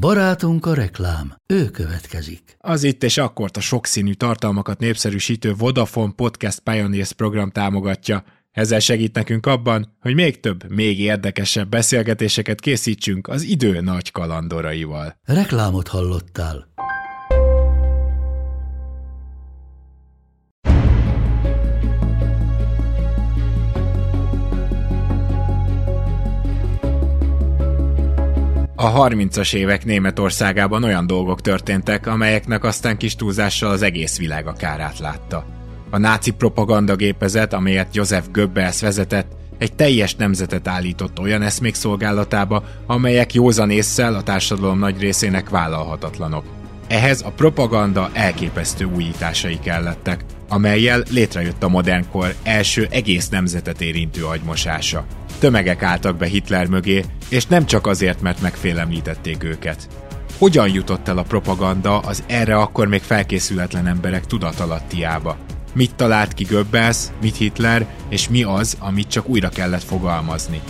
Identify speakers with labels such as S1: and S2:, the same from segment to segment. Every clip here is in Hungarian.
S1: Barátunk a reklám, ő következik.
S2: Az itt és akkor a sokszínű tartalmakat népszerűsítő Vodafone Podcast Pioneers program támogatja. Ezzel segít nekünk abban, hogy még több, még érdekesebb beszélgetéseket készítsünk az idő nagy kalandoraival.
S1: Reklámot hallottál.
S2: A 30-as évek Németországában olyan dolgok történtek, amelyeknek aztán kis túlzással az egész világ a kárát látta. A náci propagandagépezet, amelyet Joseph Goebbels vezetett, egy teljes nemzetet állított olyan eszmék szolgálatába, amelyek józan észsel a társadalom nagy részének vállalhatatlanok. Ehhez a propaganda elképesztő újításai kellettek, amelyel létrejött a modernkor első egész nemzetet érintő agymosása. Tömegek álltak be Hitler mögé, és nem csak azért, mert megfélemlítették őket. Hogyan jutott el a propaganda az erre akkor még felkészületlen emberek tudatalattiába? Mit talált ki Goebbels, mit Hitler, és mi az, amit csak újra kellett fogalmazni?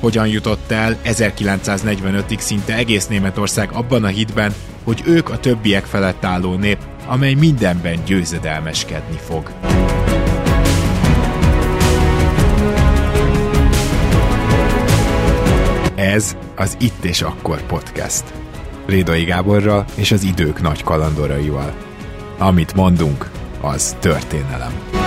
S2: Hogyan jutott el 1945-ig szinte egész Németország abban a hitben, hogy ők a többiek felett álló nép, amely mindenben győzedelmeskedni fog. Ez az Itt és Akkor podcast. Rédai Gáborral és az idők nagy kalandoraival. Amit mondunk, az történelem.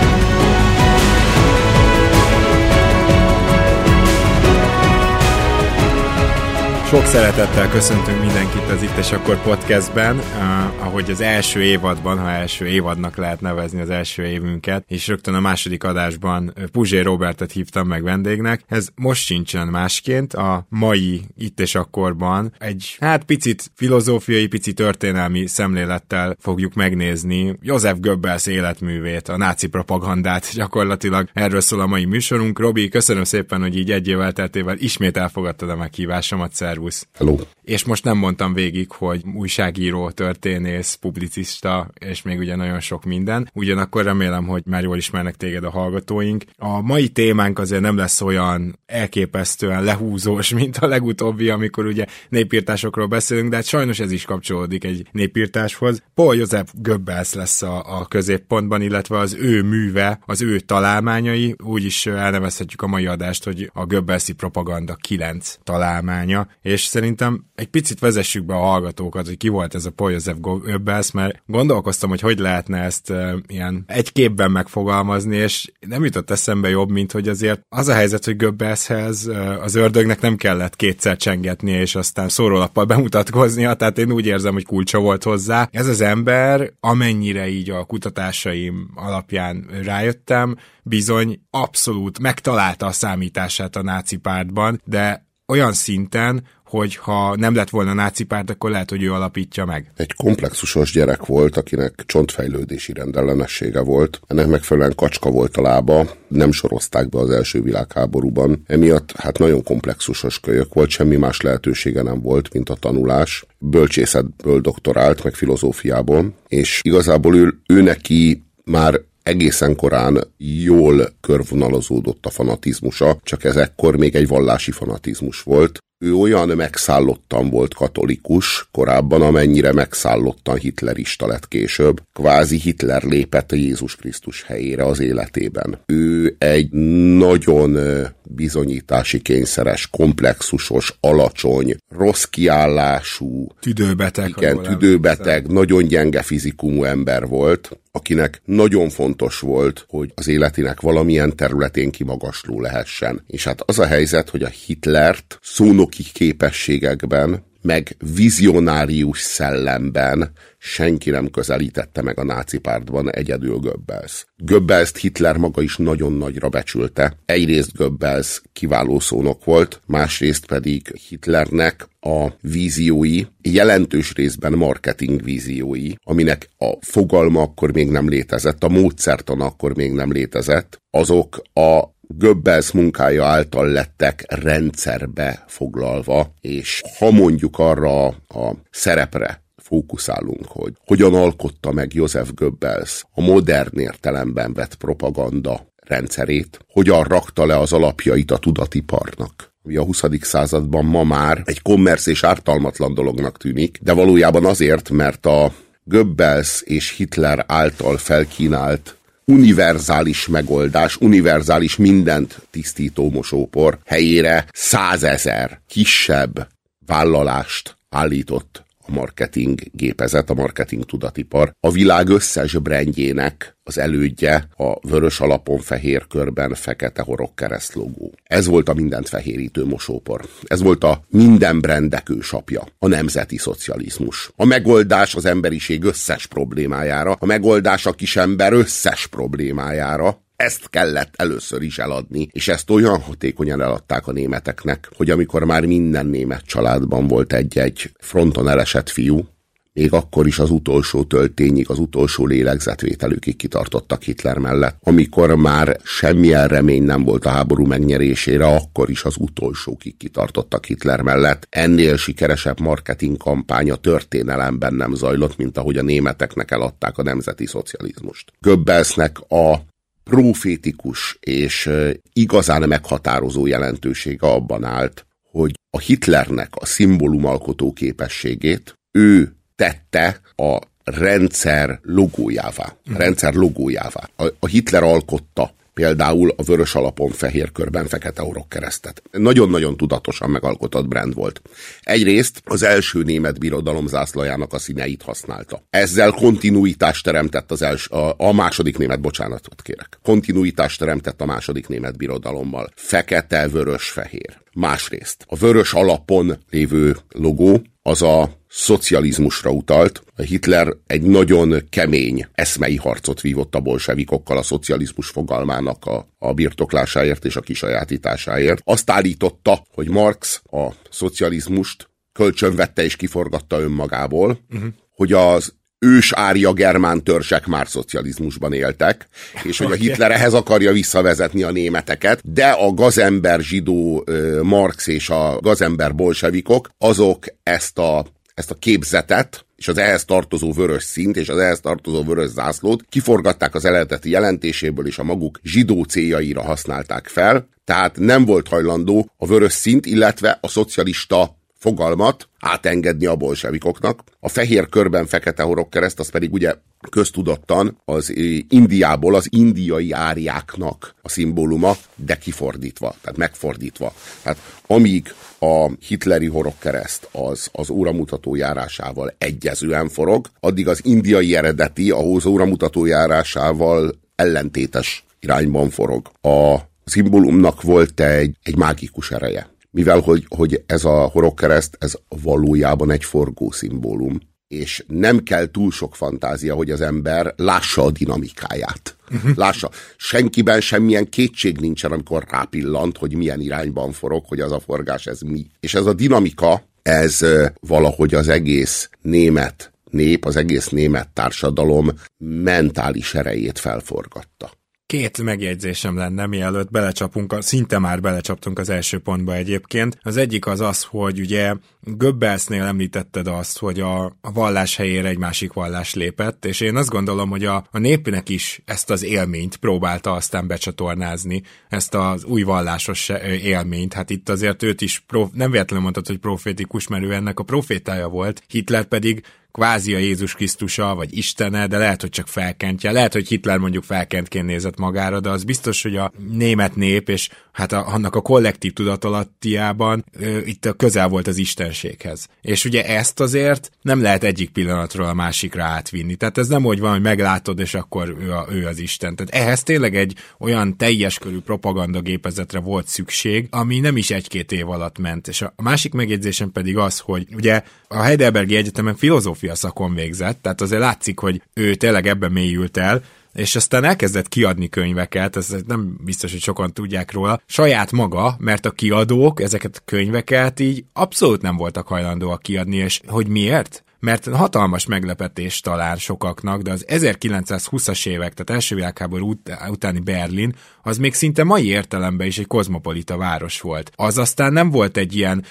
S2: Sok szeretettel köszöntünk mindenkit az Itt és Akkor podcastben, uh, ahogy az első évadban, ha első évadnak lehet nevezni az első évünket, és rögtön a második adásban Puzsé Robertet hívtam meg vendégnek. Ez most sincsen másként, a mai Itt és Akkorban egy, hát picit filozófiai, picit történelmi szemlélettel fogjuk megnézni József Goebbels életművét, a náci propagandát gyakorlatilag. Erről szól a mai műsorunk. Robi, köszönöm szépen, hogy így egy évvel teltével ismét elfogadtad a meghívásomat, szer Szervusz!
S3: Hello!
S2: És most nem mondtam végig, hogy újságíró, történész, publicista, és még ugye nagyon sok minden. Ugyanakkor remélem, hogy már jól ismernek téged a hallgatóink. A mai témánk azért nem lesz olyan elképesztően lehúzós, mint a legutóbbi, amikor ugye népírtásokról beszélünk, de hát sajnos ez is kapcsolódik egy népírtáshoz. Paul Joseph Goebbels lesz a, a középpontban, illetve az ő műve, az ő találmányai, úgy is elnevezhetjük a mai adást, hogy a Goebbelsi propaganda 9 találmánya, és szerintem egy picit vezessük be a hallgatókat, hogy ki volt ez a Paul Joseph Goebbels, mert gondolkoztam, hogy hogy lehetne ezt uh, ilyen egy képben megfogalmazni, és nem jutott eszembe jobb, mint hogy azért az a helyzet, hogy Goebbelshez az ördögnek nem kellett kétszer csengetnie, és aztán szórólappal bemutatkoznia, tehát én úgy érzem, hogy kulcsa volt hozzá. Ez az ember, amennyire így a kutatásaim alapján rájöttem, bizony abszolút megtalálta a számítását a náci pártban, de olyan szinten, hogy ha nem lett volna náci párt, akkor lehet, hogy ő alapítja meg.
S3: Egy komplexusos gyerek volt, akinek csontfejlődési rendellenessége volt. Ennek megfelelően kacska volt a lába, nem sorozták be az első világháborúban. Emiatt hát nagyon komplexusos kölyök volt, semmi más lehetősége nem volt, mint a tanulás. Bölcsészetből doktorált, meg filozófiából, és igazából ő, ő neki már egészen korán jól körvonalazódott a fanatizmusa, csak ez ekkor még egy vallási fanatizmus volt. Ő olyan megszállottan volt katolikus korábban, amennyire megszállottan hitlerista lett később. Kvázi Hitler lépett a Jézus Krisztus helyére az életében. Ő egy nagyon bizonyítási kényszeres, komplexusos, alacsony, rossz kiállású,
S2: tüdőbeteg,
S3: igen, tüdőbeteg, nagyon gyenge fizikumú ember volt, akinek nagyon fontos volt, hogy az életének valamilyen területén kimagasló lehessen. És hát az a helyzet, hogy a Hitlert szónoki képességekben meg vizionárius szellemben senki nem közelítette meg a náci pártban egyedül Goebbels. Goebbels Hitler maga is nagyon nagyra becsülte. Egyrészt Goebbels kiváló szónok volt, másrészt pedig Hitlernek a víziói, jelentős részben marketing víziói, aminek a fogalma akkor még nem létezett, a módszertan akkor még nem létezett, azok a Göbbels munkája által lettek rendszerbe foglalva, és ha mondjuk arra a szerepre fókuszálunk, hogy hogyan alkotta meg József Goebbels a modern értelemben vett propaganda rendszerét, hogyan rakta le az alapjait a tudatiparnak, ami a 20. században ma már egy kommersz és ártalmatlan dolognak tűnik, de valójában azért, mert a Goebbels és Hitler által felkínált univerzális megoldás, univerzális mindent tisztító mosópor helyére százezer kisebb vállalást állított marketing gépezet, a marketing tudatipar. A világ összes brandjének az elődje a vörös alapon fehér körben fekete horog kereszt logó. Ez volt a mindent fehérítő mosópor. Ez volt a minden brandek ősapja, a nemzeti szocializmus. A megoldás az emberiség összes problémájára, a megoldás a kisember összes problémájára, ezt kellett először is eladni, és ezt olyan hatékonyan eladták a németeknek, hogy amikor már minden német családban volt egy-egy fronton elesett fiú, még akkor is az utolsó töltényig, az utolsó lélegzetvételükig kitartottak Hitler mellett. Amikor már semmilyen remény nem volt a háború megnyerésére, akkor is az utolsókig kitartottak Hitler mellett. Ennél sikeresebb marketing kampánya történelemben nem zajlott, mint ahogy a németeknek eladták a nemzeti szocializmust. Goebbelsnek a profétikus és igazán meghatározó jelentősége abban állt, hogy a Hitlernek a szimbólumalkotó képességét ő tette a rendszer logójává. A rendszer logójává. A, a Hitler alkotta például a vörös alapon fehér körben fekete orok keresztet. Nagyon-nagyon tudatosan megalkotott brand volt. Egyrészt az első német birodalom zászlajának a színeit használta. Ezzel kontinuitást teremtett az els, a, a második német, bocsánatot kérek. Kontinuitást teremtett a második német birodalommal. Fekete, vörös, fehér. Másrészt a vörös alapon lévő logó az a szocializmusra utalt. Hitler egy nagyon kemény eszmei harcot vívott a bolsevikokkal a szocializmus fogalmának a, a birtoklásáért és a kisajátításáért. Azt állította, hogy Marx a szocializmust kölcsönvette és kiforgatta önmagából, uh-huh. hogy az ős árja germán törzsek már szocializmusban éltek, és hogy a Hitler ehhez akarja visszavezetni a németeket, de a gazember zsidó Marx és a gazember bolsevikok, azok ezt a ezt a képzetet, és az ehhez tartozó vörös szint, és az ehhez tartozó vörös zászlót kiforgatták az eredeti jelentéséből, és a maguk zsidó céljaira használták fel, tehát nem volt hajlandó a vörös szint, illetve a szocialista fogalmat átengedni a bolsevikoknak. A fehér körben fekete horogkereszt, az pedig ugye köztudottan az Indiából az indiai áriáknak a szimbóluma, de kifordítva, tehát megfordítva. Tehát amíg a hitleri horogkereszt az, az óramutató járásával egyezően forog, addig az indiai eredeti az óramutató járásával ellentétes irányban forog. A szimbólumnak volt egy, egy mágikus ereje mivel hogy, hogy ez a horogkereszt, ez valójában egy forgó szimbólum, és nem kell túl sok fantázia, hogy az ember lássa a dinamikáját. Uh-huh. Lássa. Senkiben semmilyen kétség nincsen, amikor rápillant, hogy milyen irányban forog, hogy az a forgás ez mi. És ez a dinamika, ez valahogy az egész német nép, az egész német társadalom mentális erejét felforgatta.
S2: Két megjegyzésem lenne, mielőtt belecsapunk, a, szinte már belecsaptunk az első pontba egyébként. Az egyik az az, hogy ugye Göbbelsnél említetted azt, hogy a, a vallás helyére egy másik vallás lépett, és én azt gondolom, hogy a, a népnek is ezt az élményt próbálta aztán becsatornázni, ezt az új vallásos élményt. Hát itt azért őt is, prof, nem véletlenül mondtad, hogy profétikus, mert ő ennek a profétája volt, Hitler pedig kvázi a Jézus Krisztusa, vagy Istene, de lehet, hogy csak felkentje. Lehet, hogy Hitler mondjuk felkentként nézett magára, de az biztos, hogy a német nép, és hát a, annak a kollektív tudatalattiában itt közel volt az istenséghez. És ugye ezt azért nem lehet egyik pillanatról a másikra átvinni. Tehát ez nem úgy van, hogy meglátod, és akkor ő, a, ő az Isten. Tehát ehhez tényleg egy olyan teljes körű propagandagépezetre volt szükség, ami nem is egy-két év alatt ment. És a másik megjegyzésem pedig az, hogy ugye a Heidelbergi Egyetemen filozófia szakon végzett, tehát azért látszik, hogy ő tényleg ebben mélyült el, és aztán elkezdett kiadni könyveket, ez nem biztos, hogy sokan tudják róla, saját maga, mert a kiadók ezeket a könyveket így abszolút nem voltak hajlandóak kiadni, és hogy miért? Mert hatalmas meglepetés talán sokaknak, de az 1920-as évek, tehát első világháború ut- utáni Berlin, az még szinte mai értelemben is egy kozmopolita város volt. Az aztán nem volt egy ilyen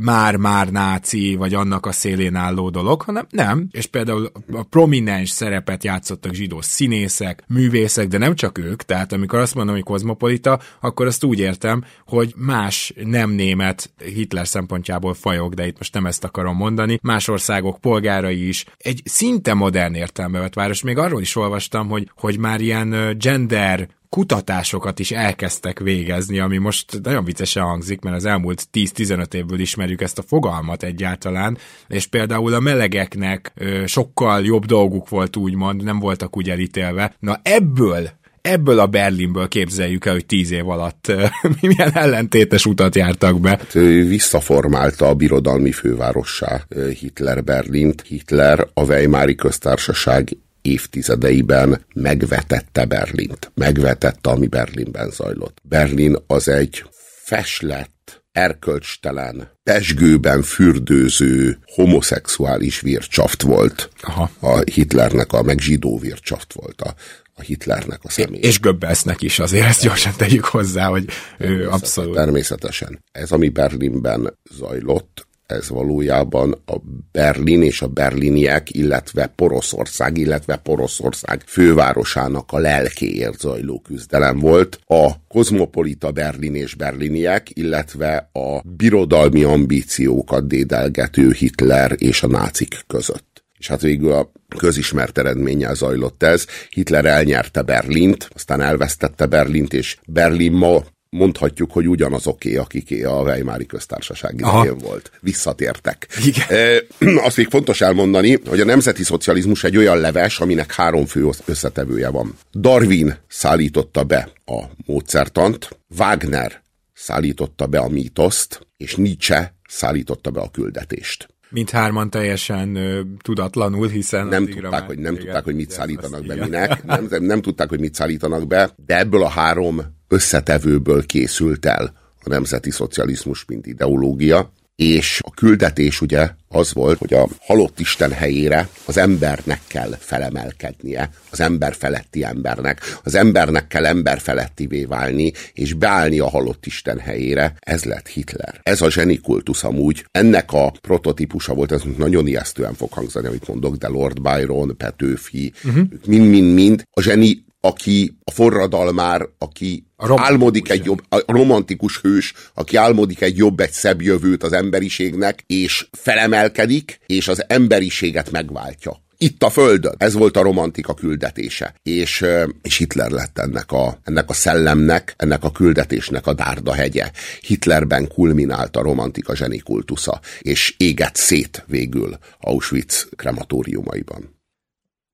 S2: már-már náci, vagy annak a szélén álló dolog, hanem nem. És például a prominens szerepet játszottak zsidó színészek, művészek, de nem csak ők, tehát amikor azt mondom, hogy kozmopolita, akkor azt úgy értem, hogy más nem német Hitler szempontjából fajok, de itt most nem ezt akarom mondani, más országok polgárai is. Egy szinte modern értelme vett város. Még arról is olvastam, hogy, hogy már ilyen gender kutatásokat is elkezdtek végezni, ami most nagyon viccesen hangzik, mert az elmúlt 10-15 évből ismerjük ezt a fogalmat egyáltalán, és például a melegeknek ö, sokkal jobb dolguk volt úgymond, nem voltak úgy elítélve. Na ebből ebből a Berlinből képzeljük el, hogy tíz év alatt milyen ellentétes utat jártak be. Hát,
S3: visszaformálta a birodalmi fővárossá Hitler Berlint. Hitler a Weimári köztársaság évtizedeiben megvetette Berlint. Megvetette, ami Berlinben zajlott. Berlin az egy feslett, erkölcstelen, pesgőben fürdőző homoszexuális vircsaft volt. Aha. A Hitlernek a meg zsidó vircsaft volt a, a Hitlernek a személy.
S2: És Göbbelsznek is azért ezt gyorsan tegyük hozzá, hogy ő abszolút.
S3: Természetesen. Ez, ami Berlinben zajlott, ez valójában a Berlin és a berliniek, illetve Poroszország, illetve Poroszország fővárosának a lelkéért zajló küzdelem volt. A kozmopolita Berlin és berliniek, illetve a birodalmi ambíciókat dédelgető Hitler és a nácik között. És hát végül a közismert eredménnyel zajlott ez. Hitler elnyerte Berlint, aztán elvesztette Berlint, és Berlin ma mondhatjuk, hogy ugyanazoké, akiké a Weimári köztársaság idején volt. Visszatértek. Igen. E, azt még fontos elmondani, hogy a nemzeti szocializmus egy olyan leves, aminek három fő összetevője van. Darwin szállította be a módszertant, Wagner szállította be a mítoszt, és Nietzsche szállította be a küldetést
S2: mindhárman teljesen ö, tudatlanul, hiszen
S3: nem tudták, hogy nem tudták, hogy mit szállítanak be minek, nem, nem, nem tudták, hogy mit szállítanak be, de ebből a három összetevőből készült el a nemzeti szocializmus, mint ideológia, és a küldetés ugye az volt, hogy a halott Isten helyére az embernek kell felemelkednie, az ember feletti embernek, az embernek kell ember felettivé válni, és beállni a halott Isten helyére, ez lett Hitler. Ez a zsenikultusz amúgy, ennek a prototípusa volt, ez nagyon ijesztően fog hangzani, amit mondok, de Lord Byron, Petőfi, uh-huh. mind-mind-mind, a zseni aki a forradalmár, aki a álmodik egy jobb, a romantikus hős, aki álmodik egy jobb, egy szebb jövőt az emberiségnek, és felemelkedik, és az emberiséget megváltja. Itt a Földön. Ez volt a romantika küldetése. És, és Hitler lett ennek a, ennek a szellemnek, ennek a küldetésnek a dárda hegye. Hitlerben kulminált a romantika zsenikultusza, és égett szét végül Auschwitz krematóriumaiban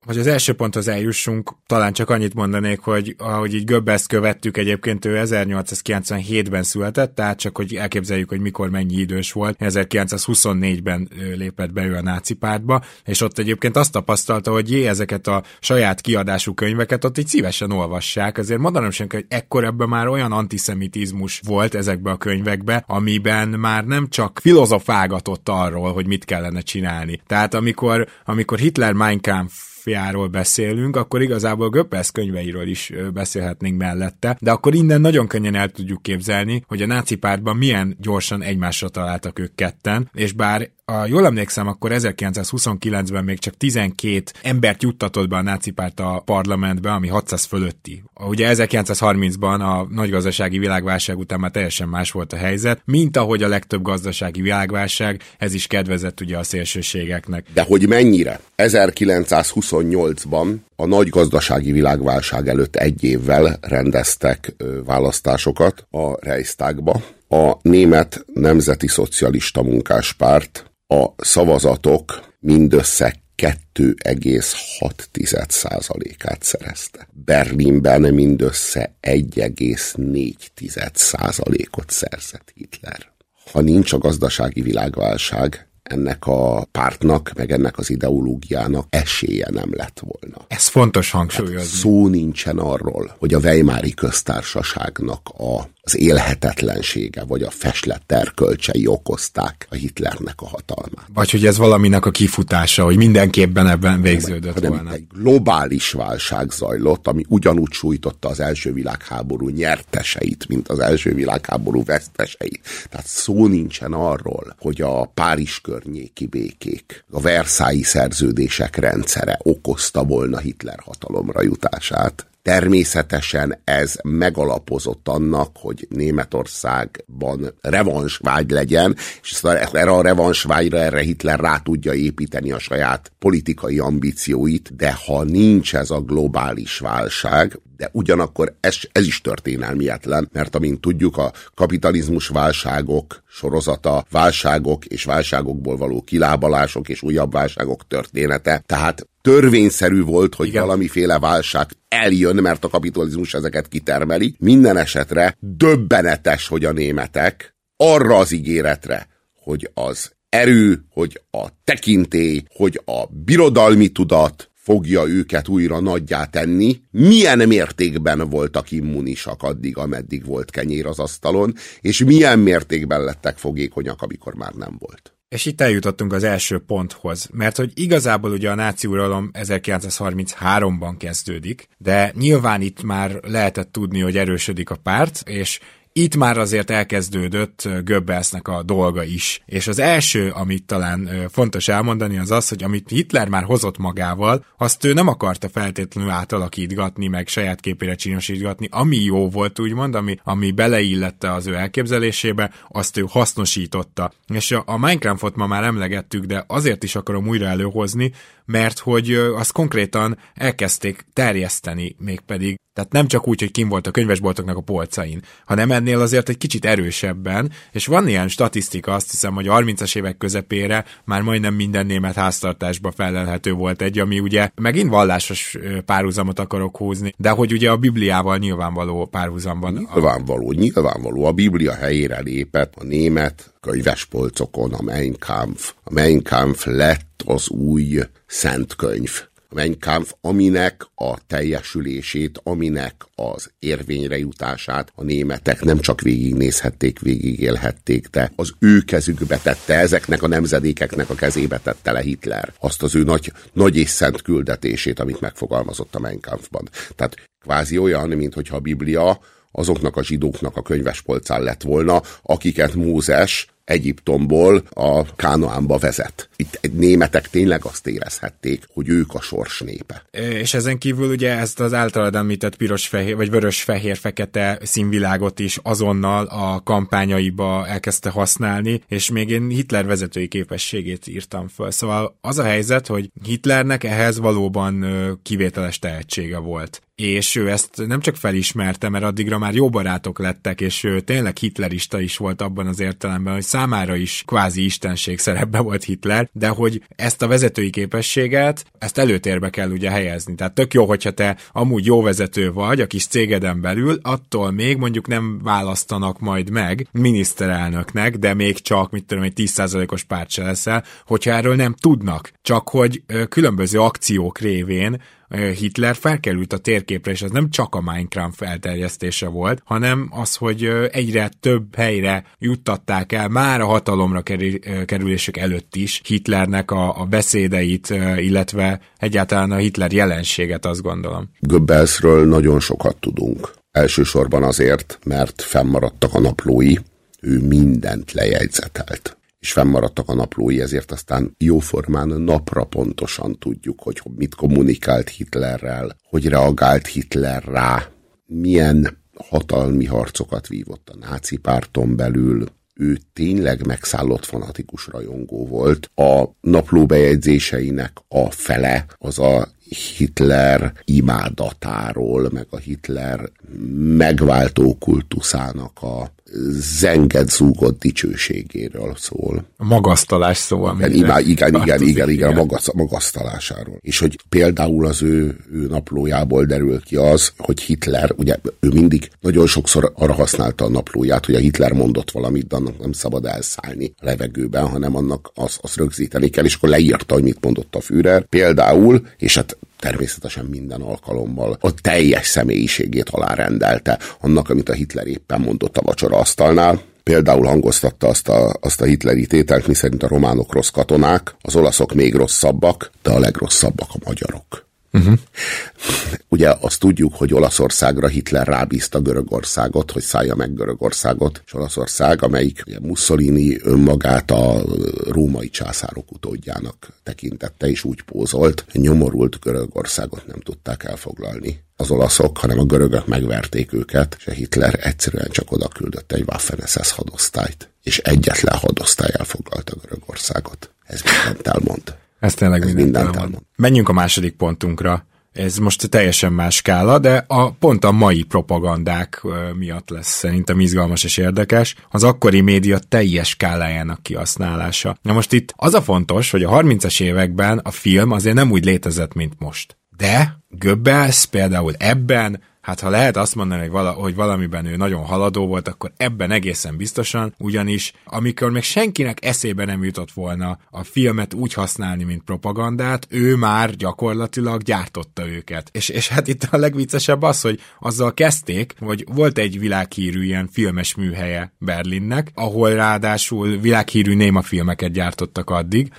S2: hogy az első ponthoz eljussunk, talán csak annyit mondanék, hogy ahogy így Göbbelszt követtük, egyébként ő 1897-ben született, tehát csak hogy elképzeljük, hogy mikor mennyi idős volt. 1924-ben lépett be ő a náci pártba, és ott egyébként azt tapasztalta, hogy jé, ezeket a saját kiadású könyveket ott így szívesen olvassák. Azért mondanom sem, hogy ekkor ebben már olyan antiszemitizmus volt ezekbe a könyvekbe, amiben már nem csak filozofálgatott arról, hogy mit kellene csinálni. Tehát amikor, amikor Hitler Mein Kampf filozófiáról beszélünk, akkor igazából Göppels könyveiről is beszélhetnénk mellette, de akkor innen nagyon könnyen el tudjuk képzelni, hogy a náci pártban milyen gyorsan egymásra találtak ők ketten, és bár a, jól emlékszem, akkor 1929-ben még csak 12 embert juttatott be a náci párt a parlamentbe, ami 600 fölötti. Ugye 1930-ban a nagy gazdasági világválság után már teljesen más volt a helyzet, mint ahogy a legtöbb gazdasági világválság, ez is kedvezett ugye a szélsőségeknek.
S3: De hogy mennyire? 1928-ban a nagy gazdasági világválság előtt egy évvel rendeztek választásokat a Reichstagba. A német nemzeti szocialista munkáspárt a szavazatok mindössze 2,6%-át szerezte. Berlinben mindössze 1,4%-ot szerzett Hitler. Ha nincs a gazdasági világválság, ennek a pártnak, meg ennek az ideológiának esélye nem lett volna.
S2: Ez fontos hangsúlyozni. Hát
S3: szó nincsen arról, hogy a Weimári köztársaságnak a az élhetetlensége, vagy a feslett erkölcsei okozták a Hitlernek a hatalmát.
S2: Vagy hogy ez valaminek a kifutása, hogy mindenképpen ebben végződött hanem, volna.
S3: Egy globális válság zajlott, ami ugyanúgy sújtotta az első világháború nyerteseit, mint az első világháború veszteseit. Tehát szó nincsen arról, hogy a Párizs környéki békék, a Versailles szerződések rendszere okozta volna Hitler hatalomra jutását. Természetesen ez megalapozott annak, hogy Németországban revansvágy legyen, és ezt a, erre a revansvágyra erre Hitler rá tudja építeni a saját politikai ambícióit, de ha nincs ez a globális válság, de ugyanakkor ez, ez is történelmietlen, mert amint tudjuk, a kapitalizmus válságok sorozata, válságok és válságokból való kilábalások és újabb válságok története, tehát törvényszerű volt, hogy Igen. valamiféle válság eljön, mert a kapitalizmus ezeket kitermeli. Minden esetre döbbenetes, hogy a németek arra az ígéretre, hogy az erő, hogy a tekintély, hogy a birodalmi tudat fogja őket újra nagyjá tenni, milyen mértékben voltak immunisak addig, ameddig volt kenyér az asztalon, és milyen mértékben lettek fogékonyak, amikor már nem volt.
S2: És itt eljutottunk az első ponthoz, mert hogy igazából ugye a náci uralom 1933-ban kezdődik, de nyilván itt már lehetett tudni, hogy erősödik a párt, és itt már azért elkezdődött Goebbelsnek a dolga is. És az első, amit talán fontos elmondani, az az, hogy amit Hitler már hozott magával, azt ő nem akarta feltétlenül átalakítgatni, meg saját képére csinosítgatni, ami jó volt, úgymond, ami, ami beleillette az ő elképzelésébe, azt ő hasznosította. És a, a Minecraftot ma már emlegettük, de azért is akarom újra előhozni, mert hogy azt konkrétan elkezdték terjeszteni, mégpedig tehát nem csak úgy, hogy kim volt a könyvesboltoknak a polcain, hanem ennél azért egy kicsit erősebben, és van ilyen statisztika, azt hiszem, hogy a 30-as évek közepére már majdnem minden német háztartásba felelhető volt egy, ami ugye megint vallásos párhuzamot akarok húzni, de hogy ugye a Bibliával nyilvánvaló párhuzam van.
S3: Nyilvánvaló, nyilvánvaló. A Biblia helyére lépett a német könyvespolcokon a Mein Kampf. A Mein Kampf lett az új szent könyv a Mein aminek a teljesülését, aminek az érvényre jutását a németek nem csak végignézhették, végigélhették, de az ő kezükbe tette, ezeknek a nemzedékeknek a kezébe tette le Hitler azt az ő nagy, nagy és szent küldetését, amit megfogalmazott a Mein. Tehát kvázi olyan, mintha a Biblia azoknak a zsidóknak a könyvespolcán lett volna, akiket Mózes Egyiptomból a Kánoánba vezet. Itt németek tényleg azt érezhették, hogy ők a sors népe.
S2: És ezen kívül ugye ezt az általad említett piros-fehér, vagy vörös-fehér-fekete színvilágot is azonnal a kampányaiba elkezdte használni, és még én Hitler vezetői képességét írtam föl. Szóval az a helyzet, hogy Hitlernek ehhez valóban kivételes tehetsége volt és ő ezt nem csak felismerte, mert addigra már jó barátok lettek, és ő tényleg hitlerista is volt abban az értelemben, hogy számára is kvázi istenség szerepbe volt Hitler, de hogy ezt a vezetői képességet, ezt előtérbe kell ugye helyezni. Tehát tök jó, hogyha te amúgy jó vezető vagy a kis cégeden belül, attól még mondjuk nem választanak majd meg miniszterelnöknek, de még csak, mit tudom, egy 10%-os párt se leszel, hogyha erről nem tudnak. Csak hogy különböző akciók révén Hitler felkerült a térképre, és az nem csak a Minecraft felterjesztése volt, hanem az, hogy egyre több helyre juttatták el már a hatalomra kerülésük előtt is Hitlernek a, a beszédeit, illetve egyáltalán a Hitler jelenséget, azt gondolom.
S3: Goebbelsről nagyon sokat tudunk. Elsősorban azért, mert fennmaradtak a naplói, ő mindent lejegyzetelt és fennmaradtak a naplói, ezért aztán jóformán napra pontosan tudjuk, hogy mit kommunikált Hitlerrel, hogy reagált Hitler rá, milyen hatalmi harcokat vívott a náci párton belül, ő tényleg megszállott fanatikus rajongó volt. A naplóbejegyzéseinek a fele az a Hitler imádatáról, meg a Hitler megváltó kultuszának a zenged zúgott dicsőségéről szól.
S2: A magasztalás szó,
S3: igen, igen, igen, igen, igen, igen, a magasztalásáról. És hogy például az ő, ő naplójából derül ki az, hogy Hitler, ugye ő mindig nagyon sokszor arra használta a naplóját, hogy a Hitler mondott valamit, de annak nem szabad elszállni a levegőben, hanem annak azt az rögzíteni kell, és akkor leírta, hogy mit mondott a Führer. Például, és hát természetesen minden alkalommal a teljes személyiségét alárendelte annak, amit a Hitler éppen mondott a vacsora asztalnál. Például hangoztatta azt a, azt a hitleri tételt, miszerint a románok rossz katonák, az olaszok még rosszabbak, de a legrosszabbak a magyarok. Uh-huh. Ugye azt tudjuk, hogy Olaszországra Hitler rábízta Görögországot, hogy szállja meg Görögországot, és Olaszország, amelyik ugye Mussolini önmagát a római császárok utódjának tekintette, és úgy pózolt, nyomorult Görögországot nem tudták elfoglalni az olaszok, hanem a görögök megverték őket, és a Hitler egyszerűen csak oda küldött egy Waffen-SS hadosztályt, és egyetlen hadosztály elfoglalta Görögországot. Ez mindent elmond.
S2: Ez tényleg Ez mindent, mindent elmond. Menjünk a második pontunkra. Ez most teljesen más skála, de a, pont a mai propagandák miatt lesz szerintem izgalmas és érdekes. Az akkori média teljes skálájának kihasználása. Na most itt az a fontos, hogy a 30-as években a film azért nem úgy létezett, mint most. De Goebbels például ebben Hát ha lehet azt mondani, hogy, vala, hogy valamiben ő nagyon haladó volt, akkor ebben egészen biztosan, ugyanis amikor még senkinek eszébe nem jutott volna a filmet úgy használni, mint propagandát, ő már gyakorlatilag gyártotta őket. És, és hát itt a legviccesebb az, hogy azzal kezdték, hogy volt egy világhírű ilyen filmes műhelye Berlinnek, ahol ráadásul világhírű néma filmeket gyártottak addig,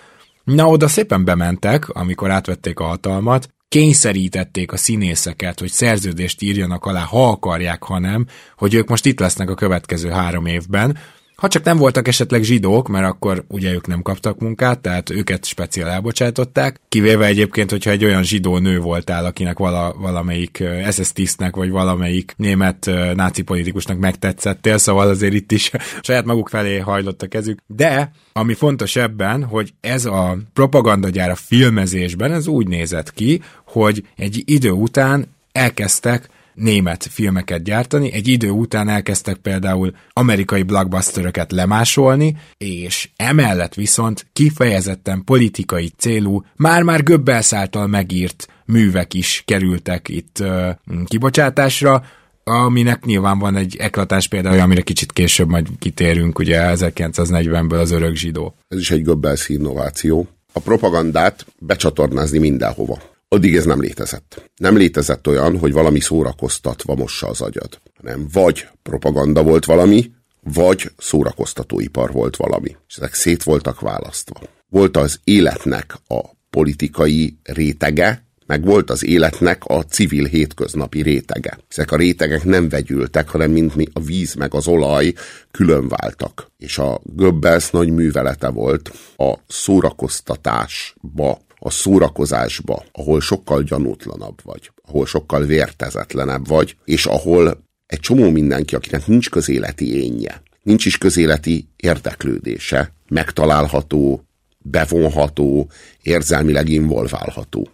S2: Na, oda szépen bementek, amikor átvették a hatalmat, kényszerítették a színészeket, hogy szerződést írjanak alá, ha akarják, ha nem, hogy ők most itt lesznek a következő három évben, ha csak nem voltak esetleg zsidók, mert akkor ugye ők nem kaptak munkát, tehát őket speciál elbocsátották, kivéve egyébként, hogyha egy olyan zsidó nő voltál, akinek vala, valamelyik SS tisztnek, vagy valamelyik német náci politikusnak megtetszettél, szóval azért itt is saját maguk felé hajlott a kezük. De ami fontos ebben, hogy ez a propagandagyár a filmezésben, ez úgy nézett ki, hogy egy idő után elkezdtek német filmeket gyártani, egy idő után elkezdtek például amerikai blockbusteröket lemásolni, és emellett viszont kifejezetten politikai célú, már-már Goebbels által megírt művek is kerültek itt ö, kibocsátásra, aminek nyilván van egy eklatás például, amire kicsit később majd kitérünk, ugye 1940-ből az örök zsidó.
S3: Ez is egy Goebbels innováció. A propagandát becsatornázni mindenhova. Addig ez nem létezett. Nem létezett olyan, hogy valami szórakoztatva mossa az agyad, hanem vagy propaganda volt valami, vagy szórakoztatóipar volt valami. És ezek szét voltak választva. Volt az életnek a politikai rétege, meg volt az életnek a civil hétköznapi rétege. Ezek a rétegek nem vegyültek, hanem mint mi a víz meg az olaj külön váltak. És a Goebbels nagy művelete volt a szórakoztatásba a szórakozásba, ahol sokkal gyanútlanabb vagy, ahol sokkal vértezetlenebb vagy, és ahol egy csomó mindenki, akinek nincs közéleti énje, nincs is közéleti érdeklődése, megtalálható, bevonható, érzelmileg involválható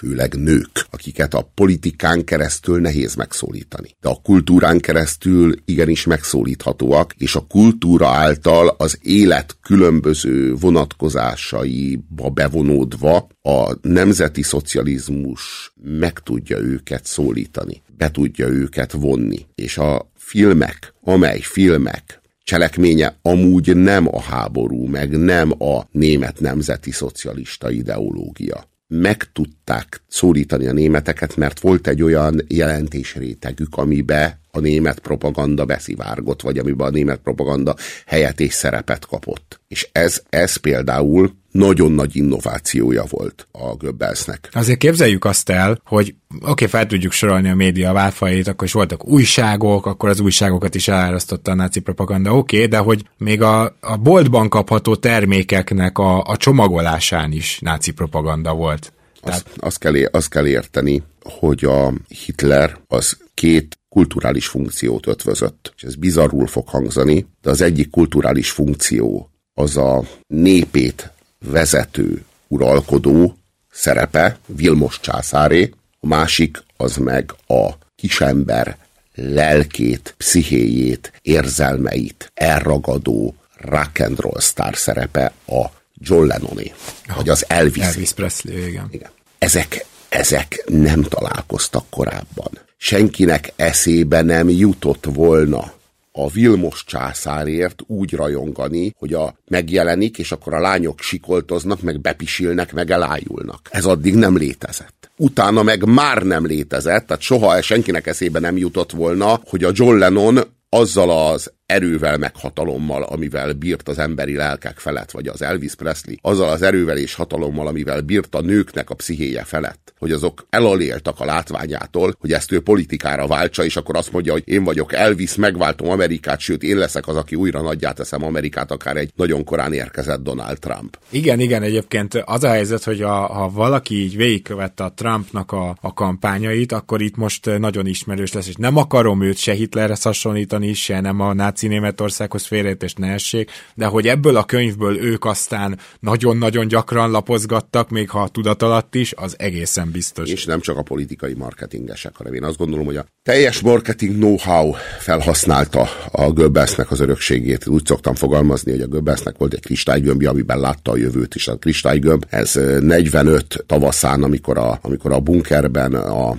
S3: főleg nők, akiket a politikán keresztül nehéz megszólítani. De a kultúrán keresztül igenis megszólíthatóak, és a kultúra által az élet különböző vonatkozásaiba bevonódva a nemzeti szocializmus meg tudja őket szólítani, be tudja őket vonni. És a filmek, amely filmek cselekménye amúgy nem a háború, meg nem a német nemzeti szocialista ideológia meg tudták szólítani a németeket, mert volt egy olyan jelentésrétegük, amibe a német propaganda beszivárgott, vagy amiben a német propaganda helyet és szerepet kapott. És ez, ez például nagyon nagy innovációja volt a Goebbelsnek.
S2: Azért képzeljük azt el, hogy oké, okay, fel tudjuk sorolni a média válfajait, akkor is voltak újságok, akkor az újságokat is elárasztotta a náci propaganda, oké, okay, de hogy még a, a boltban kapható termékeknek a, a csomagolásán is náci propaganda volt.
S3: Tehát... Azt, azt, kell, azt kell érteni, hogy a Hitler az két kulturális funkciót ötvözött. És ez bizarrul fog hangzani, de az egyik kulturális funkció az a népét vezető, uralkodó szerepe, Vilmos császáré, a másik az meg a kisember lelkét, pszichéjét, érzelmeit elragadó rock and roll sztár szerepe a John Lennoné, vagy az Elvis.
S2: Elvis Presley, igen. igen.
S3: Ezek, ezek nem találkoztak korábban. Senkinek eszébe nem jutott volna, a Vilmos császárért úgy rajongani, hogy a megjelenik, és akkor a lányok sikoltoznak, meg bepisilnek, meg elájulnak. Ez addig nem létezett. Utána meg már nem létezett, tehát soha senkinek eszébe nem jutott volna, hogy a John Lennon azzal az erővel, meg hatalommal, amivel bírt az emberi lelkek felett, vagy az Elvis Presley, azzal az erővel és hatalommal, amivel bírt a nőknek a pszichéje felett, hogy azok elaléltak a látványától, hogy ezt ő politikára váltsa, és akkor azt mondja, hogy én vagyok Elvis, megváltom Amerikát, sőt én leszek az, aki újra nagyját teszem Amerikát, akár egy nagyon korán érkezett Donald Trump.
S2: Igen, igen, egyébként az a helyzet, hogy a, ha valaki így végigkövette a Trumpnak a, a kampányait, akkor itt most nagyon ismerős lesz, és nem akarom őt se Hitlerre hasonlítani, se nem a náci náci Németországhoz félreértést ne essék, de hogy ebből a könyvből ők aztán nagyon-nagyon gyakran lapozgattak, még ha tudat alatt is, az egészen biztos.
S3: És nem csak a politikai marketingesek, hanem én azt gondolom, hogy a teljes marketing know-how felhasználta a Goebbelsnek az örökségét. Úgy szoktam fogalmazni, hogy a Goebbelsnek volt egy kristálygömbje, amiben látta a jövőt is. A kristálygömb, ez 45 tavaszán, amikor a, amikor a bunkerben a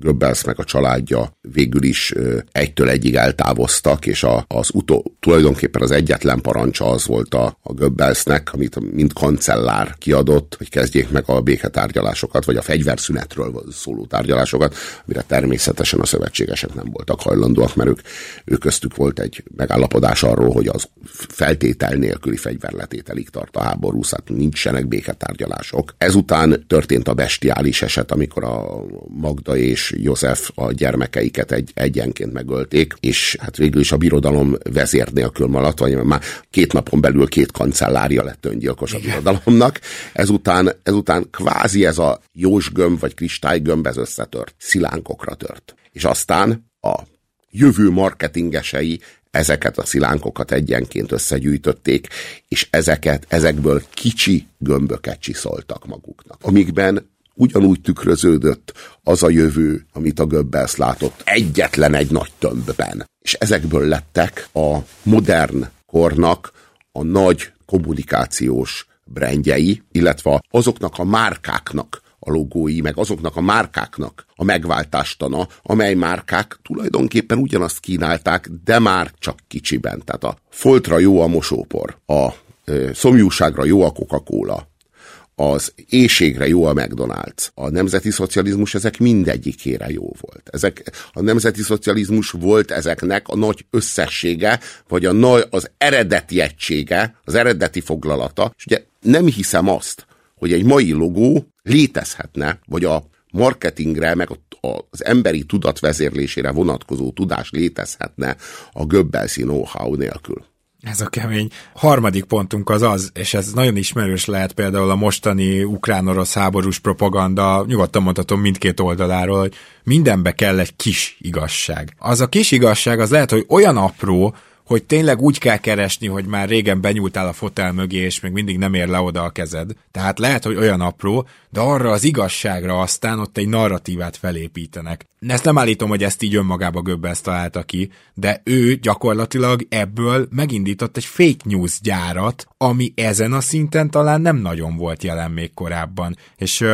S3: Goebbels meg a családja végül is egytől egyig eltávoztak, és a, a az utó, tulajdonképpen az egyetlen parancsa az volt a, a Goebbelsnek, amit mint kancellár kiadott, hogy kezdjék meg a béketárgyalásokat, vagy a fegyverszünetről szóló tárgyalásokat, amire természetesen a szövetségesek nem voltak hajlandóak, mert ők, ők köztük volt egy megállapodás arról, hogy az feltétel nélküli fegyverletételig tart a háború, hát nincsenek béketárgyalások. Ezután történt a bestiális eset, amikor a Magda és József a gyermekeiket egy, egyenként megölték, és hát végül is a birodalom vezér nélkül maradt, vagy már két napon belül két kancellárja lett öngyilkos a birodalomnak. Ezután, ezután kvázi ez a jósgömb vagy kristálygömb ez összetört, szilánkokra tört. És aztán a jövő marketingesei ezeket a szilánkokat egyenként összegyűjtötték, és ezeket, ezekből kicsi gömböket csiszoltak maguknak, amikben ugyanúgy tükröződött az a jövő, amit a Göbbels látott egyetlen egy nagy tömbben. És ezekből lettek a modern kornak a nagy kommunikációs brendjei, illetve azoknak a márkáknak a logói, meg azoknak a márkáknak a megváltástana, amely márkák tulajdonképpen ugyanazt kínálták, de már csak kicsiben. Tehát a foltra jó a mosópor, a szomjúságra jó a Coca-Cola, az éjségre jó a McDonald's. A nemzeti szocializmus ezek mindegyikére jó volt. Ezek, a nemzeti szocializmus volt ezeknek a nagy összessége, vagy a nagy, az eredeti egysége, az eredeti foglalata. És ugye nem hiszem azt, hogy egy mai logó létezhetne, vagy a marketingre, meg az emberi tudat vezérlésére vonatkozó tudás létezhetne a Göbbelszi know-how nélkül.
S2: Ez a kemény. Harmadik pontunk az az, és ez nagyon ismerős lehet például a mostani ukrán-orosz háborús propaganda, nyugodtan mondhatom mindkét oldaláról, hogy mindenbe kell egy kis igazság. Az a kis igazság az lehet, hogy olyan apró, hogy tényleg úgy kell keresni, hogy már régen benyúltál a fotel mögé, és még mindig nem ér le oda a kezed. Tehát lehet, hogy olyan apró, de arra az igazságra aztán ott egy narratívát felépítenek. Ezt nem állítom, hogy ezt így önmagába Göbbels találta ki, de ő gyakorlatilag ebből megindított egy fake news gyárat, ami ezen a szinten talán nem nagyon volt jelen még korábban. És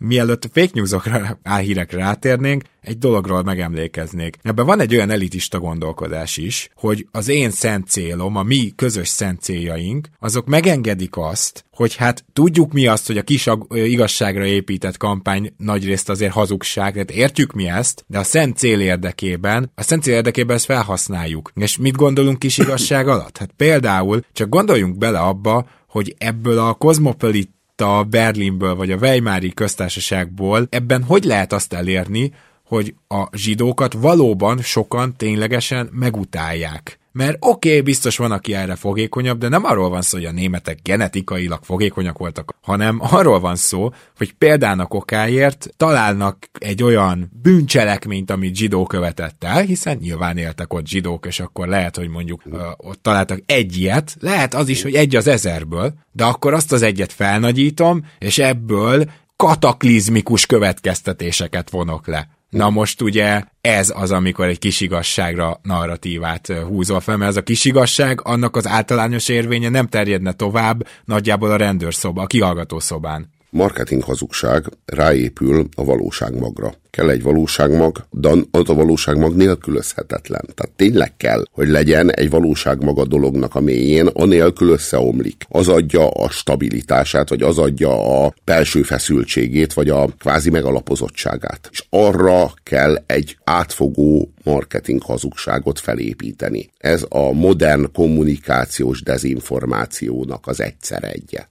S2: mielőtt a fake newsokra, álhírekre rátérnénk, egy dologról megemlékeznék. Ebben van egy olyan elitista gondolkodás is, hogy az én szent célom, a mi közös szent céljaink, azok megengedik azt, hogy hát tudjuk mi azt, hogy a kis igazságra épített kampány nagyrészt azért hazugság, tehát értjük mi ezt, de a szent cél érdekében, a szent cél érdekében ezt felhasználjuk. És mit gondolunk kis igazság alatt? Hát például csak gondoljunk bele abba, hogy ebből a kozmopolit a Berlinből vagy a Weimári köztársaságból, ebben hogy lehet azt elérni, hogy a zsidókat valóban sokan ténylegesen megutálják. Mert oké, okay, biztos van, aki erre fogékonyabb, de nem arról van szó, hogy a németek genetikailag fogékonyak voltak, hanem arról van szó, hogy példának okáért találnak egy olyan bűncselekményt, amit zsidó követett el, hiszen nyilván éltek ott zsidók, és akkor lehet, hogy mondjuk uh, ott találtak egy ilyet, lehet az is, hogy egy az ezerből, de akkor azt az egyet felnagyítom, és ebből kataklizmikus következtetéseket vonok le. Na most ugye ez az, amikor egy kis igazságra narratívát húzol fel, mert ez a kis igazság, annak az általános érvénye nem terjedne tovább nagyjából a rendőrszoba, a kihallgató szobán.
S3: Marketing hazugság ráépül a valóságmagra. Kell egy valóságmag, de az a valóságmag nélkülözhetetlen. Tehát tényleg kell, hogy legyen egy valóságmag a dolognak a mélyén, anélkül összeomlik. Az adja a stabilitását, vagy az adja a belső feszültségét, vagy a kvázi megalapozottságát. És arra kell egy átfogó marketing hazugságot felépíteni. Ez a modern kommunikációs dezinformációnak az egyszer egye.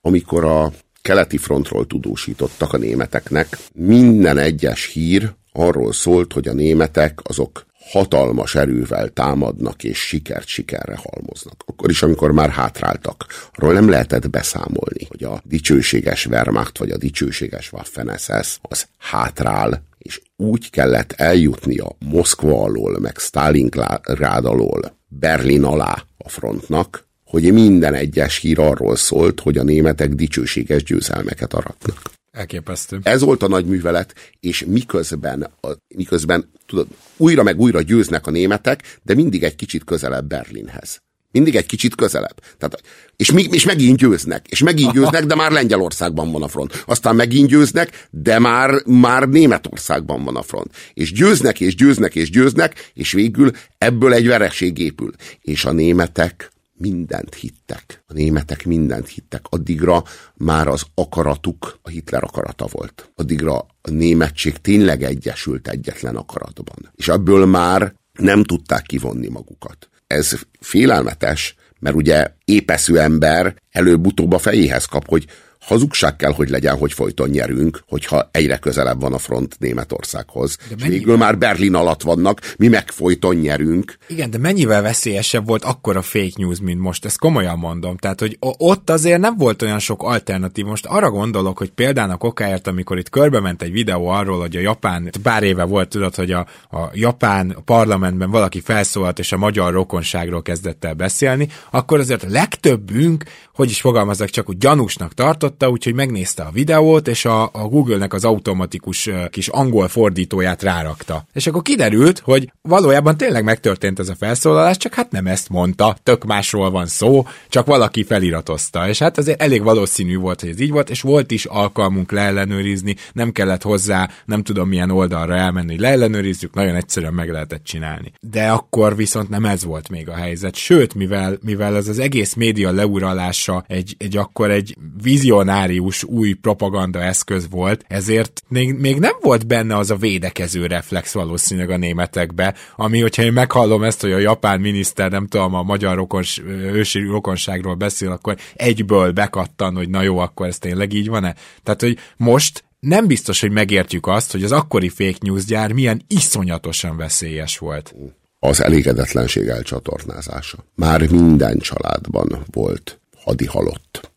S3: Amikor a keleti frontról tudósítottak a németeknek. Minden egyes hír arról szólt, hogy a németek azok hatalmas erővel támadnak és sikert sikerre halmoznak. Akkor is, amikor már hátráltak. Arról nem lehetett beszámolni, hogy a dicsőséges Wehrmacht vagy a dicsőséges Waffen-SS az hátrál, és úgy kellett eljutnia Moszkva alól, meg Stalingrad alól, Berlin alá a frontnak, hogy minden egyes hír arról szólt, hogy a németek dicsőséges győzelmeket aratnak.
S2: Elképesztő.
S3: Ez volt a nagy művelet, és miközben, a, miközben tudod, újra meg újra győznek a németek, de mindig egy kicsit közelebb Berlinhez. Mindig egy kicsit közelebb. Tehát, és, mi, és megint győznek, és megint győznek, de már Lengyelországban van a front. Aztán megint győznek, de már, már Németországban van a front. És győznek, és győznek, és győznek, és végül ebből egy vereség épül. És a németek mindent hittek. A németek mindent hittek. Addigra már az akaratuk a Hitler akarata volt. Addigra a németség tényleg egyesült egyetlen akaratban. És ebből már nem tudták kivonni magukat. Ez félelmetes, mert ugye épeszű ember előbb-utóbb a fejéhez kap, hogy hazugság kell, hogy legyen, hogy folyton nyerünk, hogyha egyre közelebb van a front Németországhoz. És végül már Berlin alatt vannak, mi meg folyton nyerünk.
S2: Igen, de mennyivel veszélyesebb volt akkor a fake news, mint most, ezt komolyan mondom. Tehát, hogy ott azért nem volt olyan sok alternatív. Most arra gondolok, hogy például a kokáért, amikor itt körbe ment egy videó arról, hogy a japán, pár éve volt, tudod, hogy a, a japán parlamentben valaki felszólalt, és a magyar rokonságról kezdett el beszélni, akkor azért a legtöbbünk, hogy is fogalmazok, csak úgy gyanúsnak tartott, tartotta, úgyhogy megnézte a videót, és a, a Google-nek az automatikus kis angol fordítóját rárakta. És akkor kiderült, hogy valójában tényleg megtörtént ez a felszólalás, csak hát nem ezt mondta, tök másról van szó, csak valaki feliratozta. És hát azért elég valószínű volt, hogy ez így volt, és volt is alkalmunk leellenőrizni, nem kellett hozzá, nem tudom milyen oldalra elmenni, hogy leellenőrizzük, nagyon egyszerűen meg lehetett csinálni. De akkor viszont nem ez volt még a helyzet. Sőt, mivel, mivel ez az egész média leuralása egy, egy akkor egy vízió vizionárius új propaganda eszköz volt, ezért még, még nem volt benne az a védekező reflex valószínűleg a németekbe, ami, hogyha én meghallom ezt, hogy a japán miniszter, nem tudom, a magyar rokons, ősi rokonságról beszél, akkor egyből bekattan, hogy na jó, akkor ez tényleg így van-e? Tehát, hogy most nem biztos, hogy megértjük azt, hogy az akkori fake news gyár milyen iszonyatosan veszélyes volt.
S3: Az elégedetlenség elcsatornázása. Már minden családban volt hadi halott.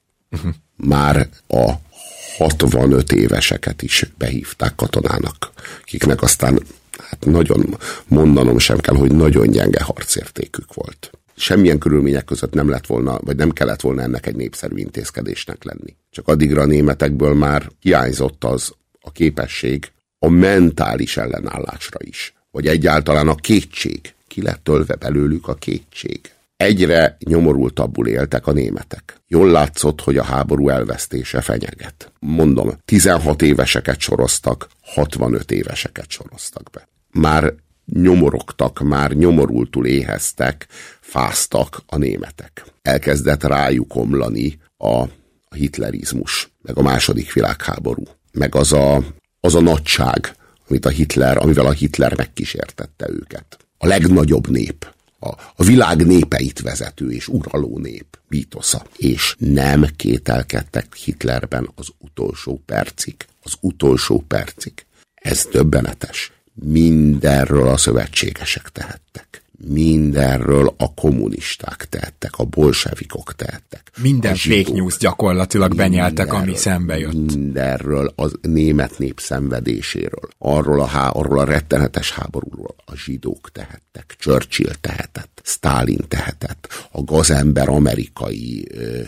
S3: Már a 65 éveseket is behívták katonának, akiknek aztán hát nagyon mondanom sem kell, hogy nagyon gyenge harcértékük volt. Semmilyen körülmények között nem lett volna, vagy nem kellett volna ennek egy népszerű intézkedésnek lenni. Csak addigra a németekből már hiányzott az a képesség a mentális ellenállásra is, vagy egyáltalán a kétség. Ki lett tölve belőlük a kétség egyre nyomorultabbul éltek a németek. Jól látszott, hogy a háború elvesztése fenyeget. Mondom, 16 éveseket soroztak, 65 éveseket soroztak be. Már nyomorogtak, már nyomorultul éheztek, fáztak a németek. Elkezdett rájuk omlani a, hitlerizmus, meg a második világháború, meg az a, az a nagyság, amit a Hitler, amivel a Hitler megkísértette őket. A legnagyobb nép, a, a világ népeit vezető és uraló nép bítosza. És nem kételkedtek Hitlerben az utolsó percig. Az utolsó percig. Ez döbbenetes. Mindenről a szövetségesek tehettek mindenről a kommunisták tehettek, a bolsevikok tehettek.
S2: Minden fake news gyakorlatilag benyeltek, ami szembe jött.
S3: Mindenről, a német nép szenvedéséről, arról a, há, arról a rettenetes háborúról a zsidók tehettek, Churchill tehetett, Stalin tehetett, a gazember amerikai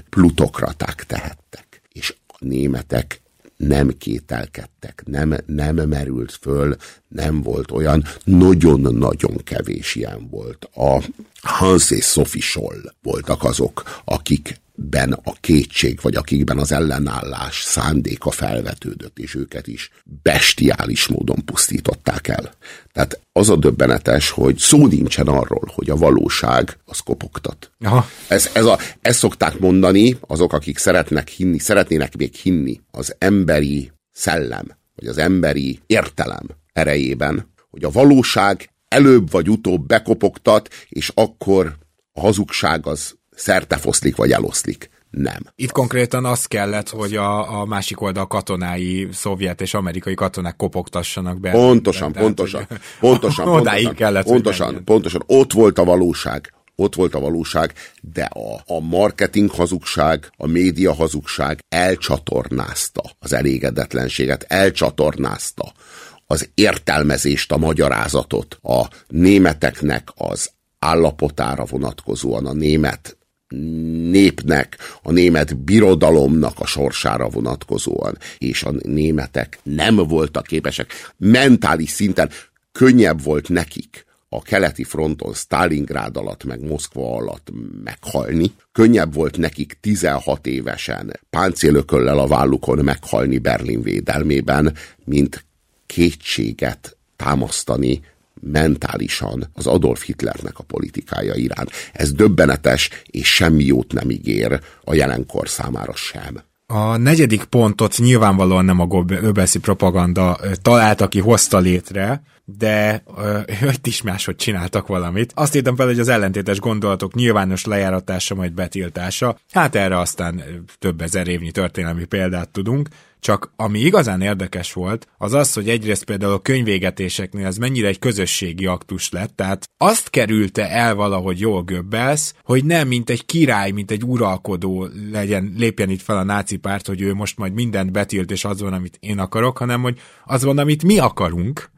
S3: plutokraták tehettek. És a németek nem kételkedtek, nem, nem merült föl, nem volt olyan, nagyon-nagyon kevés ilyen volt. A Hans és Sophie Scholl voltak azok, akik ben a kétség, vagy akikben az ellenállás szándéka felvetődött, és őket is bestiális módon pusztították el. Tehát az a döbbenetes, hogy szó nincsen arról, hogy a valóság az kopogtat. Aha. Ez, ez a, ezt szokták mondani azok, akik szeretnek hinni, szeretnének még hinni az emberi szellem, vagy az emberi értelem erejében, hogy a valóság előbb vagy utóbb bekopogtat, és akkor a hazugság az szertefoszlik vagy eloszlik. Nem.
S2: Itt konkrétan az kellett, hogy a, a másik oldal katonái, szovjet és amerikai katonák kopogtassanak be.
S3: Pontosan, tehát, pontosan, hogy, pontosan, pontosan, kellett, pontosan, pontosan, ott volt a valóság ott volt a valóság, de a, a marketing hazugság, a média hazugság elcsatornázta az elégedetlenséget, elcsatornázta az értelmezést, a magyarázatot a németeknek az állapotára vonatkozóan, a német népnek, a német birodalomnak a sorsára vonatkozóan, és a németek nem voltak képesek mentális szinten, könnyebb volt nekik a keleti fronton Stalingrád alatt, meg Moszkva alatt meghalni. Könnyebb volt nekik 16 évesen páncélököllel a vállukon meghalni Berlin védelmében, mint kétséget támasztani mentálisan az Adolf Hitlernek a politikája iránt. Ez döbbenetes, és semmi jót nem ígér a jelenkor számára sem.
S2: A negyedik pontot nyilvánvalóan nem a Goebbelsi propaganda találta ki, hozta létre, de itt is máshogy csináltak valamit. Azt írtam fel, hogy az ellentétes gondolatok nyilvános lejáratása, majd betiltása. Hát erre aztán több ezer évnyi történelmi példát tudunk. Csak ami igazán érdekes volt, az az, hogy egyrészt például a könyvégetéseknél ez mennyire egy közösségi aktus lett, tehát azt kerülte el valahogy jól Göbbelsz, hogy nem mint egy király, mint egy uralkodó legyen, lépjen itt fel a náci párt, hogy ő most majd mindent betilt, és az van, amit én akarok, hanem hogy az van, amit mi akarunk.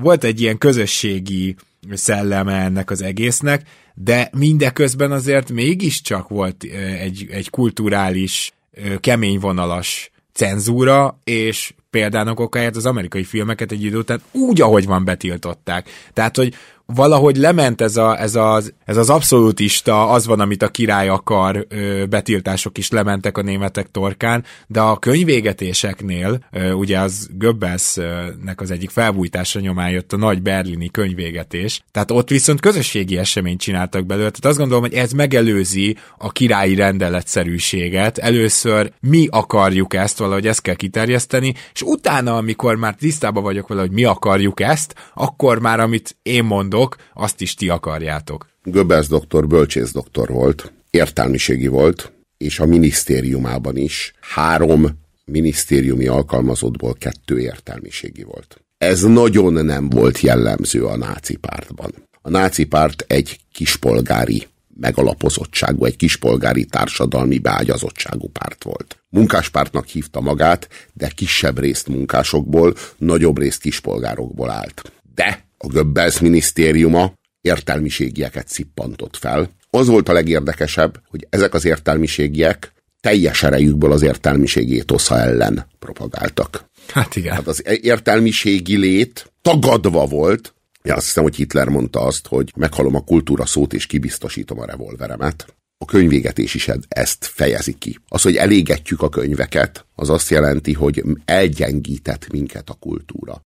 S2: Volt egy ilyen közösségi szelleme ennek az egésznek, de mindeközben azért mégiscsak volt egy, egy kulturális, kemény vonalas cenzúra, és példának okáját az amerikai filmeket egy idő után úgy, ahogy van betiltották. Tehát, hogy valahogy lement ez, a, ez, az, ez az abszolútista, az van, amit a király akar, ö, betiltások is lementek a németek torkán, de a könyvégetéseknél, ö, ugye az Goebbelsnek az egyik felbújtása nyomán jött a nagy berlini könyvégetés, tehát ott viszont közösségi eseményt csináltak belőle, tehát azt gondolom, hogy ez megelőzi a királyi rendeletszerűséget, először mi akarjuk ezt, valahogy ezt kell kiterjeszteni, és utána, amikor már tisztában vagyok vele, hogy mi akarjuk ezt, akkor már, amit én mondok, mondok, azt is ti akarjátok.
S3: Göbbels doktor bölcsész doktor volt, értelmiségi volt, és a minisztériumában is három minisztériumi alkalmazottból kettő értelmiségi volt. Ez nagyon nem volt jellemző a náci pártban. A náci párt egy kispolgári megalapozottságú, egy kispolgári társadalmi beágyazottságú párt volt. Munkáspártnak hívta magát, de kisebb részt munkásokból, nagyobb részt kispolgárokból állt. De a Göbbels minisztériuma értelmiségieket szippantott fel. Az volt a legérdekesebb, hogy ezek az értelmiségiek teljes erejükből az értelmiségi étosza ellen propagáltak.
S2: Hát igen.
S3: Hát az értelmiségi lét tagadva volt, Ja, azt hiszem, hogy Hitler mondta azt, hogy meghalom a kultúra szót és kibiztosítom a revolveremet. A könyvégetés is ezt fejezi ki. Az, hogy elégetjük a könyveket, az azt jelenti, hogy elgyengített minket a kultúra.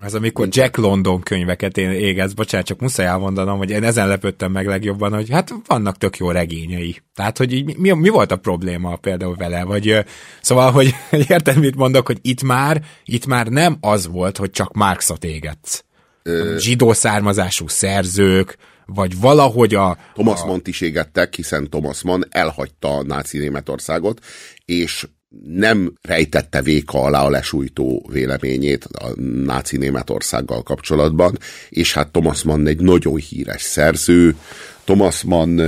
S2: Ez amikor Jack London könyveket én égez, bocsánat, csak muszáj elmondanom, hogy én ezen lepődtem meg legjobban, hogy hát vannak tök jó regényei. Tehát, hogy így, mi, mi volt a probléma például vele, vagy szóval, hogy értem, mit mondok, hogy itt már, itt már nem az volt, hogy csak Marxot égetsz. Ö... Zsidó származású szerzők, vagy valahogy a...
S3: Thomas a... Mann is égettek, hiszen Thomas Mann elhagyta a náci Németországot, és nem rejtette véka alá a lesújtó véleményét a náci Németországgal kapcsolatban, és hát Thomas Mann egy nagyon híres szerző, Thomas Mann...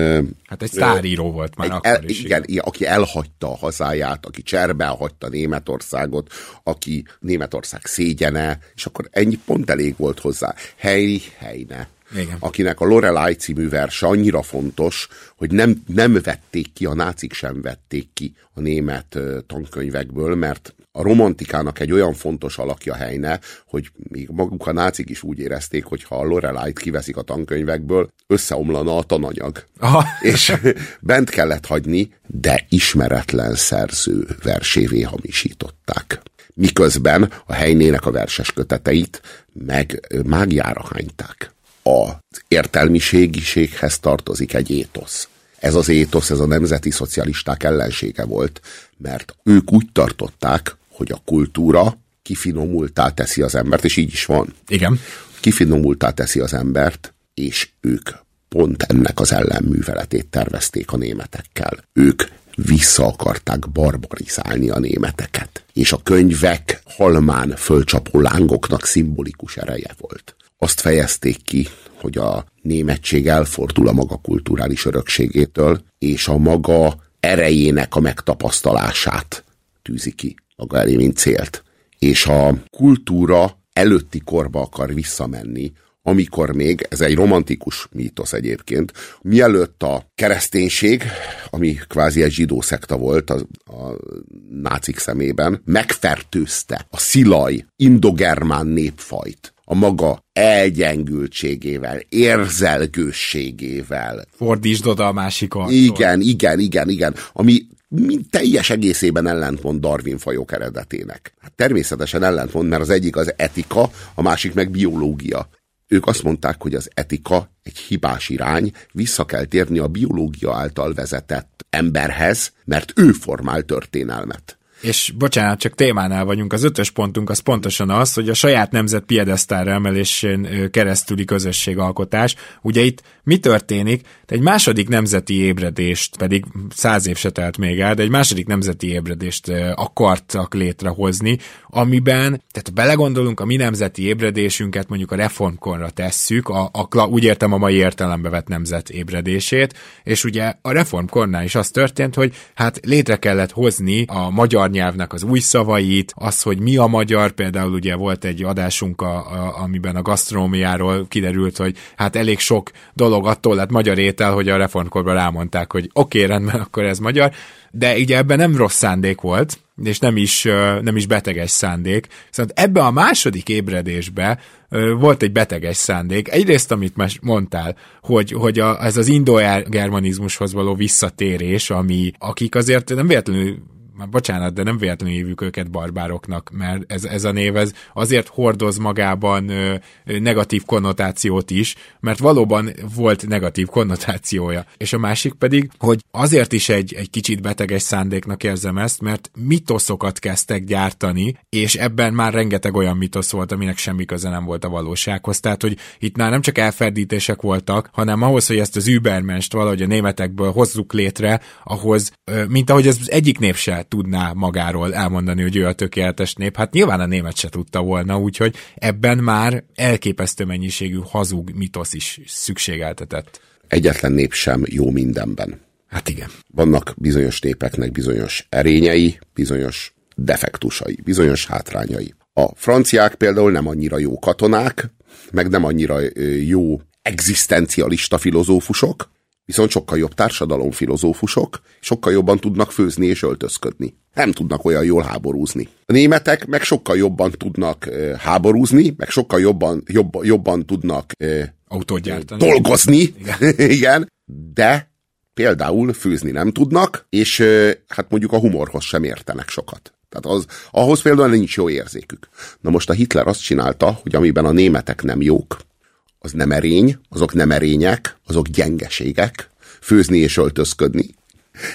S2: Hát egy sztáríró volt már akkor
S3: el, is. Igen, igen, aki elhagyta a hazáját, aki cserbe elhagyta Németországot, aki Németország szégyene, és akkor ennyi pont elég volt hozzá. Hely, helyne Igen. akinek a Lorelai című verse annyira fontos, hogy nem, nem vették ki, a nácik sem vették ki a német tankönyvekből, mert a romantikának egy olyan fontos alakja helyne, hogy még maguk a nácik is úgy érezték, hogy ha a Lorelai-t kiveszik a tankönyvekből, összeomlana a tananyag. Aha. És bent kellett hagyni, de ismeretlen szerző versévé hamisították miközben a helynének a verses köteteit meg mágiára hányták. Az értelmiségiséghez tartozik egy étosz. Ez az étosz, ez a nemzeti szocialisták ellensége volt, mert ők úgy tartották, hogy a kultúra kifinomultá teszi az embert, és így is van.
S2: Igen.
S3: Kifinomultá teszi az embert, és ők pont ennek az ellenműveletét tervezték a németekkel. Ők vissza akarták barbarizálni a németeket, és a könyvek halmán fölcsapó lángoknak szimbolikus ereje volt. Azt fejezték ki, hogy a németség elfordul a maga kulturális örökségétől, és a maga erejének a megtapasztalását tűzi ki maga elé, mint célt. És a kultúra előtti korba akar visszamenni, amikor még, ez egy romantikus mítosz egyébként, mielőtt a kereszténység, ami kvázi egy zsidó szekta volt a, a nácik szemében, megfertőzte a szilaj indogermán népfajt a maga elgyengültségével, érzelgősségével.
S2: Fordítsd oda a másik arcot.
S3: Igen, igen, igen, igen. Ami teljes egészében ellentmond Darwin fajok eredetének. Hát természetesen ellentmond, mert az egyik az etika, a másik meg biológia. Ők azt mondták, hogy az etika egy hibás irány, vissza kell térni a biológia által vezetett emberhez, mert ő formál történelmet.
S2: És bocsánat, csak témánál vagyunk. Az ötös pontunk az pontosan az, hogy a saját nemzet piedesztára emelésén keresztüli közösségalkotás. Ugye itt mi történik? De egy második nemzeti ébredést, pedig száz év se telt még el, de egy második nemzeti ébredést akartak létrehozni, amiben, tehát belegondolunk, a mi nemzeti ébredésünket mondjuk a reformkorra tesszük, a, a, úgy értem a mai értelembe vett nemzet ébredését, és ugye a reformkornál is az történt, hogy hát létre kellett hozni a magyar nyelvnek az új szavait, az, hogy mi a magyar, például ugye volt egy adásunk, a, a, amiben a gasztronómiáról kiderült, hogy hát elég sok dolog attól lett magyar étel, hogy a reformkorban rámondták, hogy oké, okay, rendben, akkor ez magyar, de ugye ebben nem rossz szándék volt, és nem is, nem is beteges szándék. Szóval ebbe a második ébredésbe volt egy beteges szándék. Egyrészt, amit mondtál, hogy, hogy a, ez az indo-germanizmushoz való visszatérés, ami, akik azért nem véletlenül már bocsánat, de nem véletlenül hívjuk őket barbároknak, mert ez, ez a név ez azért hordoz magában ö, negatív konnotációt is, mert valóban volt negatív konnotációja. És a másik pedig, hogy azért is egy, egy kicsit beteges szándéknak érzem ezt, mert mitoszokat kezdtek gyártani, és ebben már rengeteg olyan mitosz volt, aminek semmi köze nem volt a valósághoz. Tehát, hogy itt már nem csak elferdítések voltak, hanem ahhoz, hogy ezt az Übermenst valahogy a németekből hozzuk létre, ahhoz, mint ahogy ez egyik nép se tudná magáról elmondani, hogy ő a tökéletes nép. Hát nyilván a német se tudta volna, úgyhogy ebben már elképesztő mennyiségű hazug mitosz is szükségeltetett.
S3: Egyetlen nép sem jó mindenben.
S2: Hát igen.
S3: Vannak bizonyos népeknek bizonyos erényei, bizonyos defektusai, bizonyos hátrányai. A franciák például nem annyira jó katonák, meg nem annyira jó egzisztencialista filozófusok, Viszont sokkal jobb társadalomfilozófusok, sokkal jobban tudnak főzni és öltözködni. Nem tudnak olyan jól háborúzni. A németek meg sokkal jobban tudnak e, háborúzni, meg sokkal jobban, jobb, jobban tudnak e,
S2: Autót gyártani.
S3: dolgozni, igen. igen, de például főzni nem tudnak, és e, hát mondjuk a humorhoz sem értenek sokat. Tehát az, ahhoz például nincs jó érzékük. Na most a Hitler azt csinálta, hogy amiben a németek nem jók, az nem erény, azok nem erények, azok gyengeségek, főzni és öltözködni.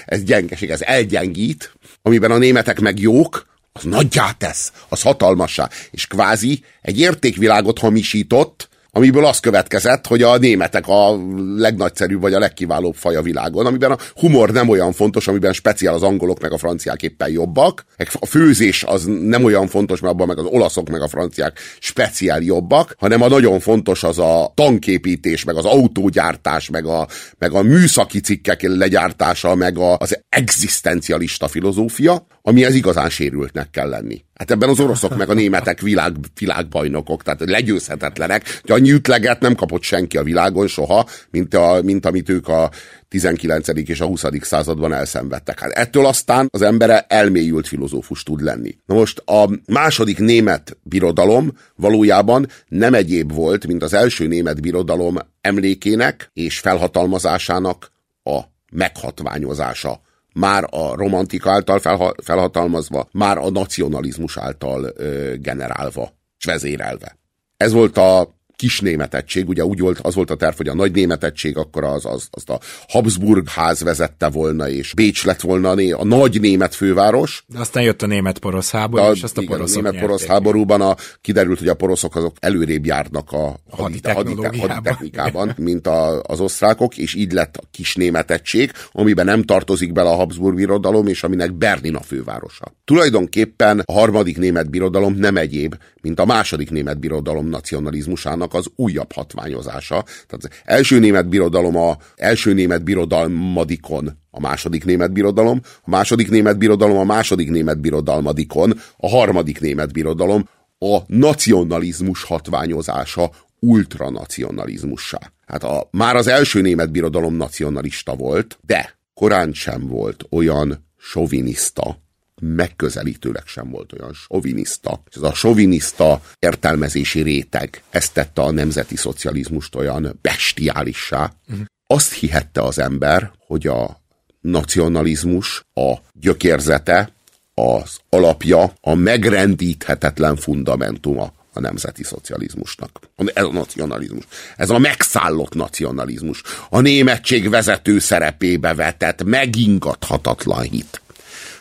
S3: Ez gyengeség, ez elgyengít, amiben a németek meg jók, az nagyjá tesz, az hatalmassá, és kvázi egy értékvilágot hamisított, amiből az következett, hogy a németek a legnagyszerűbb vagy a legkiválóbb faj a világon, amiben a humor nem olyan fontos, amiben speciál az angolok meg a franciák éppen jobbak, a főzés az nem olyan fontos, mert abban meg az olaszok meg a franciák speciál jobbak, hanem a nagyon fontos az a tanképítés, meg az autógyártás, meg a, meg a műszaki cikkek legyártása, meg a, az egzisztencialista filozófia, amihez igazán sérültnek kell lenni. Hát ebben az oroszok meg a németek világ, világbajnokok, tehát legyőzhetetlenek. hogy annyi ütleget nem kapott senki a világon soha, mint, a, mint amit ők a 19. és a 20. században elszenvedtek. Hát ettől aztán az embere elmélyült filozófus tud lenni. Na most a második német birodalom valójában nem egyéb volt, mint az első német birodalom emlékének és felhatalmazásának a meghatványozása már a romantika által felha- felhatalmazva, már a nacionalizmus által generálva, és vezérelve. Ez volt a kis németettség, ugye úgy volt, az volt a terv, hogy a nagy németettség akkor az, az, azt a Habsburg ház vezette volna, és Bécs lett volna a, a nagy német főváros.
S2: De aztán jött a német-porosz háború, a, és azt a igen,
S3: poroszok a német-porosz háborúban a, kiderült, hogy a poroszok azok előrébb járnak a, a haditechnikában, mint a, az osztrákok, és így lett a kis németettség, amiben nem tartozik bele a Habsburg birodalom, és aminek Berlin a fővárosa. Tulajdonképpen a harmadik német birodalom nem egyéb, mint a második német birodalom nacionalizmusának az újabb hatványozása. Tehát az első német birodalom a első német birodalmadikon a második német birodalom, a második német birodalom a második német birodalmadikon, a harmadik német birodalom a nacionalizmus hatványozása ultranacionalizmussá. Hát a, már az első német birodalom nacionalista volt, de korán sem volt olyan soviniszta, megközelítőleg sem volt olyan soviniszta. Ez a soviniszta értelmezési réteg, ezt tette a nemzeti szocializmust olyan bestiálissá. Uh-huh. Azt hihette az ember, hogy a nacionalizmus a gyökérzete, az alapja, a megrendíthetetlen fundamentuma a nemzeti szocializmusnak. Ez a nacionalizmus. Ez a megszállott nacionalizmus. A németség vezető szerepébe vetett megingathatatlan hit.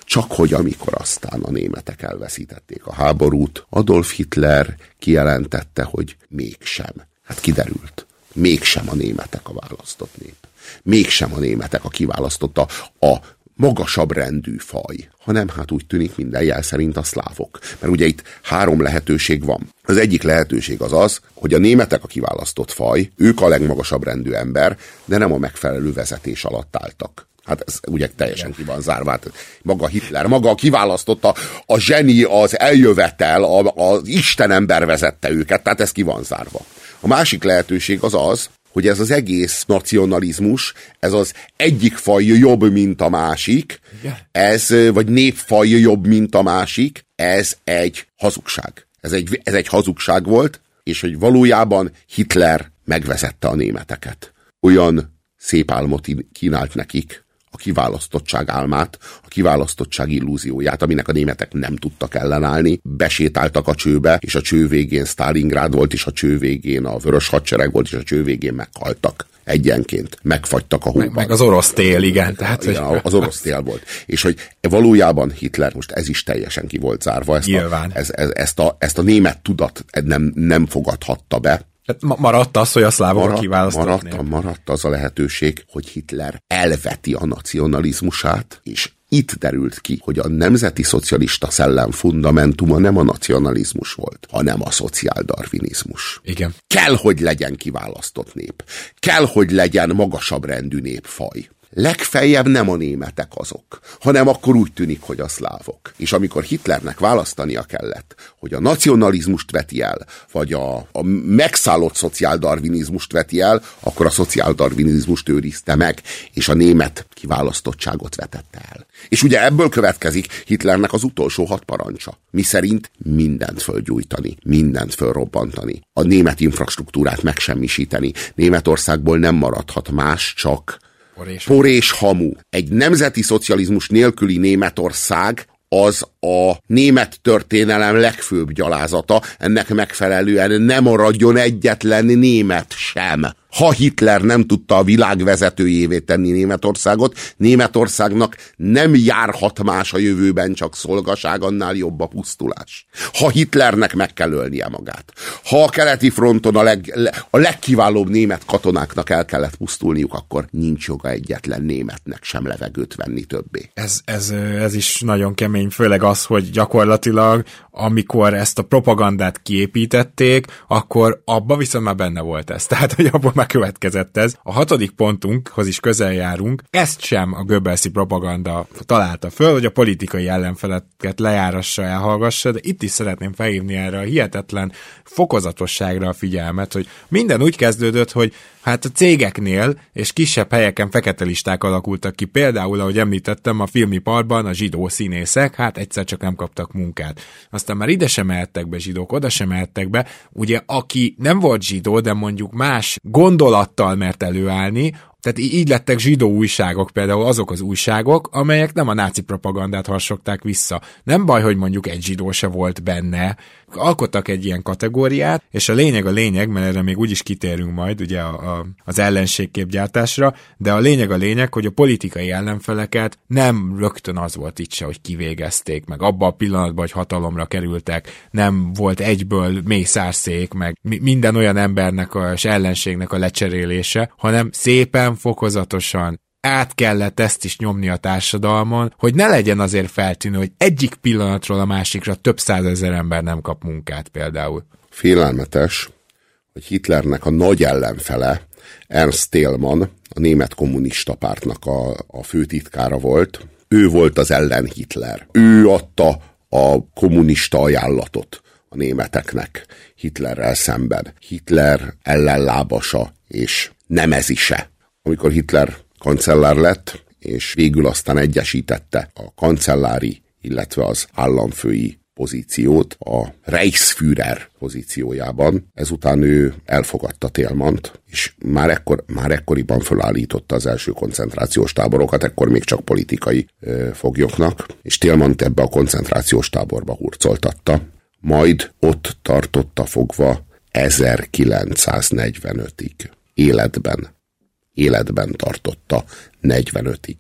S3: Csak hogy amikor aztán a németek elveszítették a háborút, Adolf Hitler kijelentette, hogy mégsem. Hát kiderült. Mégsem a németek a választott nép. Mégsem a németek a kiválasztotta a magasabb rendű faj, hanem hát úgy tűnik minden jel szerint a szlávok. Mert ugye itt három lehetőség van. Az egyik lehetőség az az, hogy a németek a kiválasztott faj, ők a legmagasabb rendű ember, de nem a megfelelő vezetés alatt álltak. Hát ez ugye teljesen ki van zárva. Hát maga Hitler, maga kiválasztotta, a zseni, az eljövetel, a, az Istenember vezette őket, tehát ez ki van zárva. A másik lehetőség az az, hogy ez az egész nacionalizmus, ez az egyik faj jobb, mint a másik, ez, vagy népfaj jobb, mint a másik, ez egy hazugság. Ez egy, ez egy hazugság volt, és hogy valójában Hitler megvezette a németeket. Olyan szép álmot kínált nekik, a kiválasztottság álmát, a kiválasztottság illúzióját, aminek a németek nem tudtak ellenállni. Besétáltak a csőbe, és a cső végén Stalingrád volt, és a cső végén a vörös hadsereg volt, és a cső végén meghaltak egyenként, megfagytak a hóban. Meg,
S2: meg az orosz tél, igen. Tehát,
S3: igen, hogy... az orosz tél volt. És hogy valójában Hitler, most ez is teljesen ki volt zárva, ezt, a, ez, ez, ezt, a, ezt a német tudat nem, nem fogadhatta be,
S2: tehát maradt az, hogy a szlávok maradt, kiválasztott
S3: maradt, maradt az a lehetőség, hogy Hitler elveti a nacionalizmusát, és itt derült ki, hogy a nemzeti szocialista szellem fundamentuma nem a nacionalizmus volt, hanem a szociáldarvinizmus.
S2: Igen.
S3: Kell, hogy legyen kiválasztott nép. Kell, hogy legyen magasabb rendű népfaj legfeljebb nem a németek azok, hanem akkor úgy tűnik, hogy a szlávok. És amikor Hitlernek választania kellett, hogy a nacionalizmust veti el, vagy a, a megszállott szociáldarvinizmust veti el, akkor a szociáldarvinizmust őrizte meg, és a német kiválasztottságot vetette el. És ugye ebből következik Hitlernek az utolsó hat parancsa, mi szerint mindent fölgyújtani, mindent fölrobbantani, a német infrastruktúrát megsemmisíteni. Németországból nem maradhat más, csak Por és, Por és hamu. Egy nemzeti szocializmus nélküli Németország az a német történelem legfőbb gyalázata, ennek megfelelően nem maradjon egyetlen német sem ha Hitler nem tudta a világ vezetőjévé tenni Németországot, Németországnak nem járhat más a jövőben, csak szolgaság, annál jobb a pusztulás. Ha Hitlernek meg kell ölnie magát. Ha a keleti fronton a, leg, a legkiválóbb német katonáknak el kellett pusztulniuk, akkor nincs joga egyetlen németnek sem levegőt venni többé.
S2: Ez, ez, ez is nagyon kemény, főleg az, hogy gyakorlatilag amikor ezt a propagandát kiépítették, akkor abba viszont már benne volt ez. Tehát, hogy abból már következett ez. A hatodik pontunkhoz is közel járunk. Ezt sem a göbbelszi propaganda találta föl, hogy a politikai ellenfeleket lejárassa, elhallgassa, de itt is szeretném felhívni erre a hihetetlen fokozatosságra a figyelmet, hogy minden úgy kezdődött, hogy Hát a cégeknél és kisebb helyeken fekete listák alakultak ki, például, ahogy említettem, a filmiparban a zsidó színészek, hát egyszer csak nem kaptak munkát. Aztán már ide sem mehettek be zsidók, oda sem mehettek be. Ugye, aki nem volt zsidó, de mondjuk más gondolattal mert előállni, tehát így lettek zsidó újságok, például azok az újságok, amelyek nem a náci propagandát harsogták vissza. Nem baj, hogy mondjuk egy zsidó se volt benne. Alkottak egy ilyen kategóriát, és a lényeg a lényeg, mert erre még úgyis kitérünk majd, ugye a, a, az ellenségképgyártásra, de a lényeg a lényeg, hogy a politikai ellenfeleket nem rögtön az volt itt se, hogy kivégezték, meg abban a pillanatban, hogy hatalomra kerültek, nem volt egyből mészárszék, meg minden olyan embernek és ellenségnek a lecserélése, hanem szépen szépen fokozatosan át kellett ezt is nyomni a társadalmon, hogy ne legyen azért feltűnő, hogy egyik pillanatról a másikra több százezer ember nem kap munkát például.
S3: Félelmetes, hogy Hitlernek a nagy ellenfele, Ernst Thälmann, a német kommunista pártnak a, a főtitkára volt. Ő volt az ellen Hitler. Ő adta a kommunista ajánlatot a németeknek Hitlerrel szemben. Hitler ellenlábasa és nemezise amikor Hitler kancellár lett, és végül aztán egyesítette a kancellári, illetve az államfői pozíciót a Reichsführer pozíciójában. Ezután ő elfogadta Télmant, és már, ekkor, már ekkoriban felállította az első koncentrációs táborokat, ekkor még csak politikai ö, foglyoknak, és Télmant ebbe a koncentrációs táborba hurcoltatta. Majd ott tartotta fogva 1945-ig életben életben tartotta 45-ig.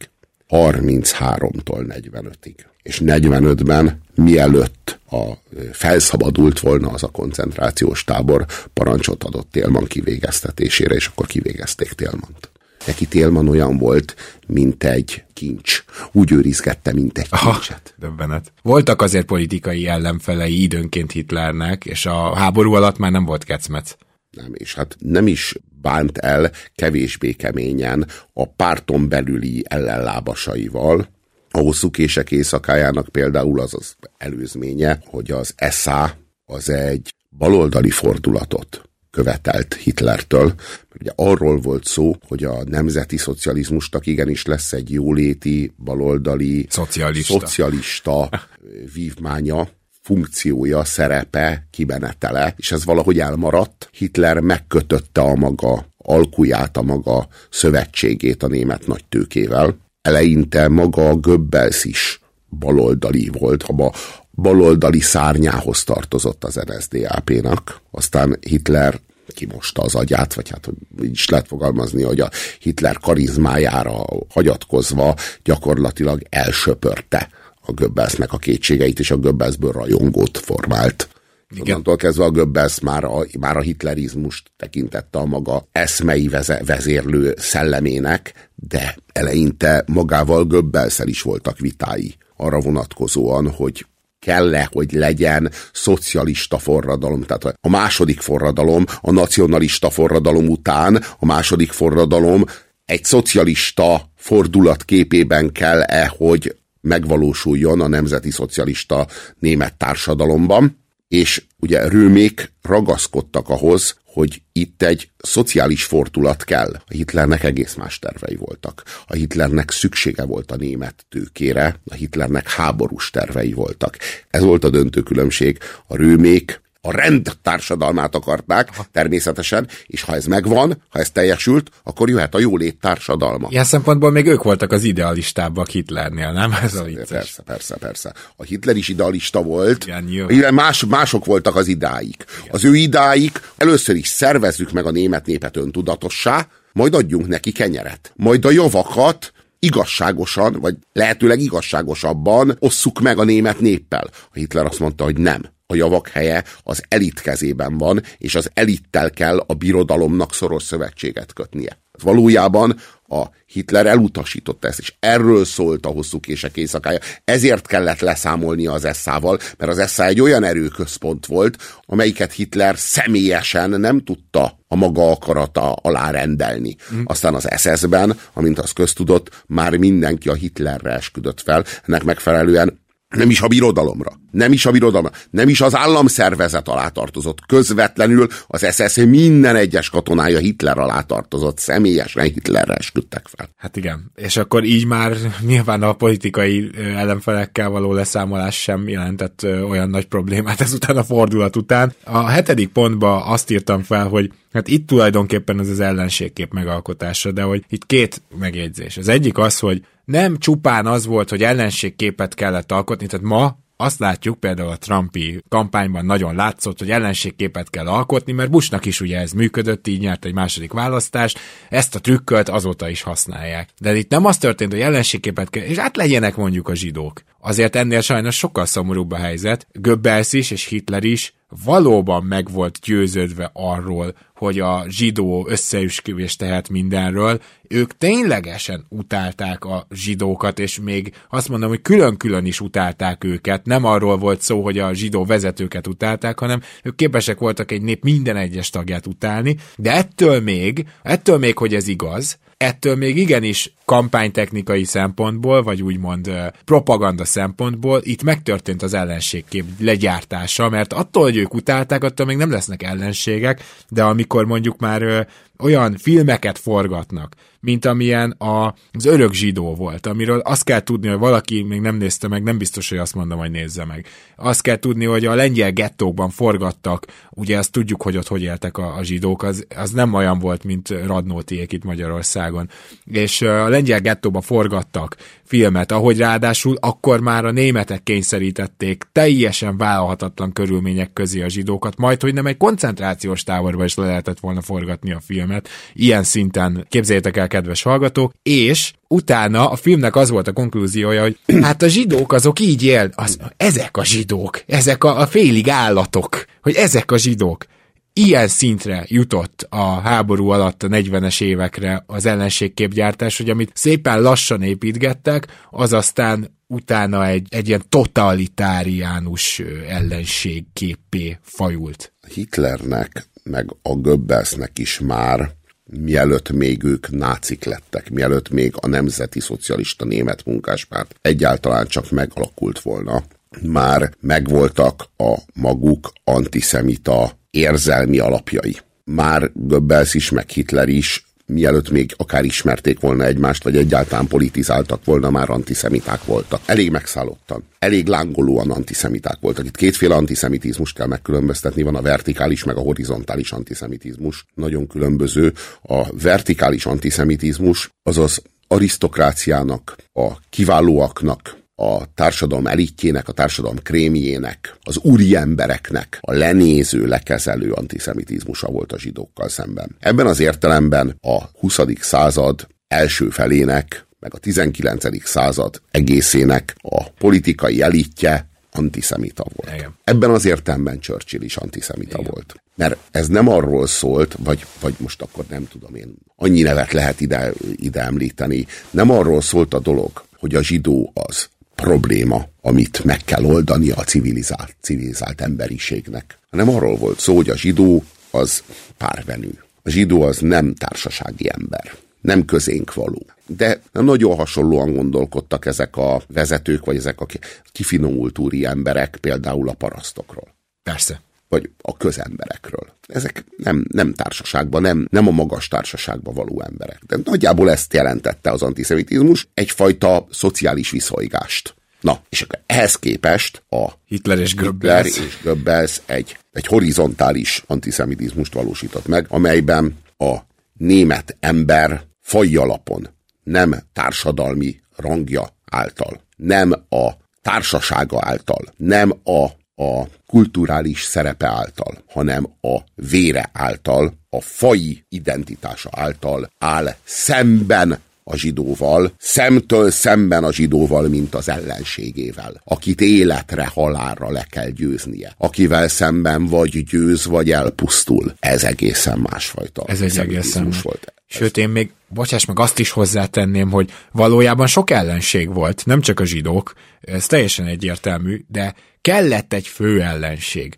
S3: 33-tól 45-ig. És 45-ben, mielőtt a felszabadult volna az a koncentrációs tábor, parancsot adott Télman kivégeztetésére, és akkor kivégezték Télmant. Neki Télman olyan volt, mint egy kincs. Úgy őrizgette, mint egy kincset.
S2: döbbenet. Voltak azért politikai ellenfelei időnként Hitlernek, és a háború alatt már nem volt kecmec.
S3: Nem, és hát nem is bánt el kevésbé keményen a párton belüli ellenlábasaival. A hosszú kések éjszakájának például az az előzménye, hogy az SA az egy baloldali fordulatot követelt Hitlertől. Ugye arról volt szó, hogy a nemzeti szocializmusnak igenis lesz egy jóléti, baloldali,
S2: szocialista,
S3: szocialista vívmánya, funkciója, szerepe, kibenetele, és ez valahogy elmaradt. Hitler megkötötte a maga alkuját, a maga szövetségét a német nagytőkével. Eleinte maga a Goebbels is baloldali volt, a baloldali szárnyához tartozott az NSDAP-nak. Aztán Hitler kimosta az agyát, vagy hát így is lehet fogalmazni, hogy a Hitler karizmájára hagyatkozva gyakorlatilag elsöpörte a Göbbelsnek a kétségeit, és a Göbbelsből rajongót formált. Igen. Onnantól kezdve a Göbbels már a, már a hitlerizmust tekintette a maga eszmei vezérlő szellemének, de eleinte magával Göbbelszel is voltak vitái arra vonatkozóan, hogy kell-e, hogy legyen szocialista forradalom. Tehát a második forradalom, a nacionalista forradalom után a második forradalom egy szocialista fordulat képében kell-e, hogy megvalósuljon a nemzeti szocialista német társadalomban, és ugye rőmék ragaszkodtak ahhoz, hogy itt egy szociális fordulat kell. A Hitlernek egész más tervei voltak. A Hitlernek szüksége volt a német tőkére, a Hitlernek háborús tervei voltak. Ez volt a döntő különbség. A rőmék a rend társadalmát akarták, Aha. természetesen, és ha ez megvan, ha ez teljesült, akkor jöhet a jólét társadalma.
S2: Ilyen szempontból még ők voltak az idealistábbak Hitlernél, nem? Ez a vicces.
S3: Persze, persze, persze. A Hitler is idealista volt, Igen, más, mások voltak az idáik. Igen. Az ő idáik először is szervezzük meg a német népet öntudatossá, majd adjunk neki kenyeret. Majd a javakat igazságosan, vagy lehetőleg igazságosabban osszuk meg a német néppel. A Hitler azt mondta, hogy nem a javak helye az elit kezében van, és az elittel kell a birodalomnak szoros szövetséget kötnie. Valójában A Hitler elutasította ezt, és erről szólt a hosszú kések éjszakája. Ezért kellett leszámolni az eszával, mert az esza egy olyan erőközpont volt, amelyiket Hitler személyesen nem tudta a maga akarata alá rendelni. Mm. Aztán az SS-ben, amint az köztudott, már mindenki a Hitlerre esküdött fel, ennek megfelelően nem is a birodalomra, nem is a birodalomra, nem is az államszervezet alá tartozott. Közvetlenül az SS minden egyes katonája Hitler alá tartozott, személyesen Hitlerre esküdtek fel.
S2: Hát igen, és akkor így már nyilván a politikai ellenfelekkel való leszámolás sem jelentett olyan nagy problémát ezután a fordulat után. A hetedik pontba azt írtam fel, hogy Hát itt tulajdonképpen ez az ellenségkép megalkotása, de hogy itt két megjegyzés. Az egyik az, hogy nem csupán az volt, hogy ellenségképet kellett alkotni, tehát ma azt látjuk, például a Trumpi kampányban nagyon látszott, hogy ellenségképet kell alkotni, mert Bushnak is ugye ez működött, így nyert egy második választást, ezt a trükköt azóta is használják. De itt nem az történt, hogy ellenségképet kell, és hát legyenek mondjuk a zsidók. Azért ennél sajnos sokkal szomorúbb a helyzet. Goebbels is és Hitler is valóban meg volt győződve arról, hogy a zsidó összeüsküvés tehet mindenről, ők ténylegesen utálták a zsidókat, és még azt mondom, hogy külön-külön is utálták őket. Nem arról volt szó, hogy a zsidó vezetőket utálták, hanem ők képesek voltak egy nép minden egyes tagját utálni, de ettől még, ettől még, hogy ez igaz, ettől még igenis kampánytechnikai szempontból, vagy úgymond propaganda szempontból itt megtörtént az ellenségkép legyártása, mert attól, hogy ők utálták, attól még nem lesznek ellenségek, de amikor mondjuk már olyan filmeket forgatnak, mint amilyen a, az örök zsidó volt, amiről azt kell tudni, hogy valaki még nem nézte meg, nem biztos, hogy azt mondom, hogy nézze meg. Azt kell tudni, hogy a lengyel gettókban forgattak, ugye azt tudjuk, hogy ott hogy éltek a, a zsidók, az, az nem olyan volt, mint Radnótiék itt Magyarországon. És a lengyel gettóban forgattak filmet, ahogy ráadásul akkor már a németek kényszerítették teljesen vállalhatatlan körülmények közé a zsidókat, majd hogy nem egy koncentrációs táborba is le lehetett volna forgatni a filmet. Ilyen szinten. Képzeljétek el, kedves hallgatók, és utána a filmnek az volt a konklúziója, hogy hát a zsidók azok így él, az, ezek a zsidók, ezek a, a félig állatok, hogy ezek a zsidók. Ilyen szintre jutott a háború alatt a 40-es évekre az ellenségképgyártás, hogy amit szépen lassan építgettek, az aztán utána egy, egy ilyen totalitáriánus ellenségképpé fajult.
S3: Hitlernek, meg a Goebbelsnek is már mielőtt még ők nácik lettek, mielőtt még a Nemzeti Szocialista Német Munkáspárt egyáltalán csak megalakult volna, már megvoltak a maguk antiszemita érzelmi alapjai. Már Goebbels is, meg Hitler is, mielőtt még akár ismerték volna egymást, vagy egyáltalán politizáltak volna, már antiszemiták voltak. Elég megszállottan, elég lángolóan antiszemiták voltak. Itt kétféle antiszemitizmus kell megkülönböztetni, van a vertikális, meg a horizontális antiszemitizmus. Nagyon különböző. A vertikális antiszemitizmus, azaz arisztokráciának, a kiválóaknak, a társadalom elitjének, a társadalom krémjének, az úri embereknek a lenéző, lekezelő antiszemitizmusa volt a zsidókkal szemben. Ebben az értelemben a 20. század első felének, meg a 19. század egészének a politikai elitje antiszemita volt. Igen. Ebben az értelemben Churchill is antiszemita Igen. volt. Mert ez nem arról szólt, vagy, vagy most akkor nem tudom én, annyi nevet lehet ide, ide említeni, nem arról szólt a dolog, hogy a zsidó az, probléma, amit meg kell oldani a civilizált, civilizált emberiségnek. Hanem arról volt szó, hogy a zsidó az párvenű. A zsidó az nem társasági ember, nem közénk való. De nagyon hasonlóan gondolkodtak ezek a vezetők, vagy ezek a kifinomult úri emberek, például a parasztokról.
S2: Persze
S3: vagy a közemberekről. Ezek nem, nem társaságban, nem, nem a magas társaságban való emberek. De nagyjából ezt jelentette az antiszemitizmus, egyfajta szociális viszonygást. Na, és akkor ehhez képest a
S2: Hitler és Goebbels,
S3: Hitler és Goebbels egy, egy horizontális antiszemitizmust valósított meg, amelyben a német ember faj alapon, nem társadalmi rangja által, nem a társasága által, nem a a kulturális szerepe által, hanem a vére által, a fai identitása által áll szemben a zsidóval, szemtől szemben a zsidóval, mint az ellenségével, akit életre, halálra le kell győznie, akivel szemben vagy győz, vagy elpusztul. Ez egészen másfajta.
S2: Ez egy egészen volt. Sőt, én még bocsáss meg, azt is hozzátenném, hogy valójában sok ellenség volt, nem csak a zsidók, ez teljesen egyértelmű, de kellett egy fő ellenség.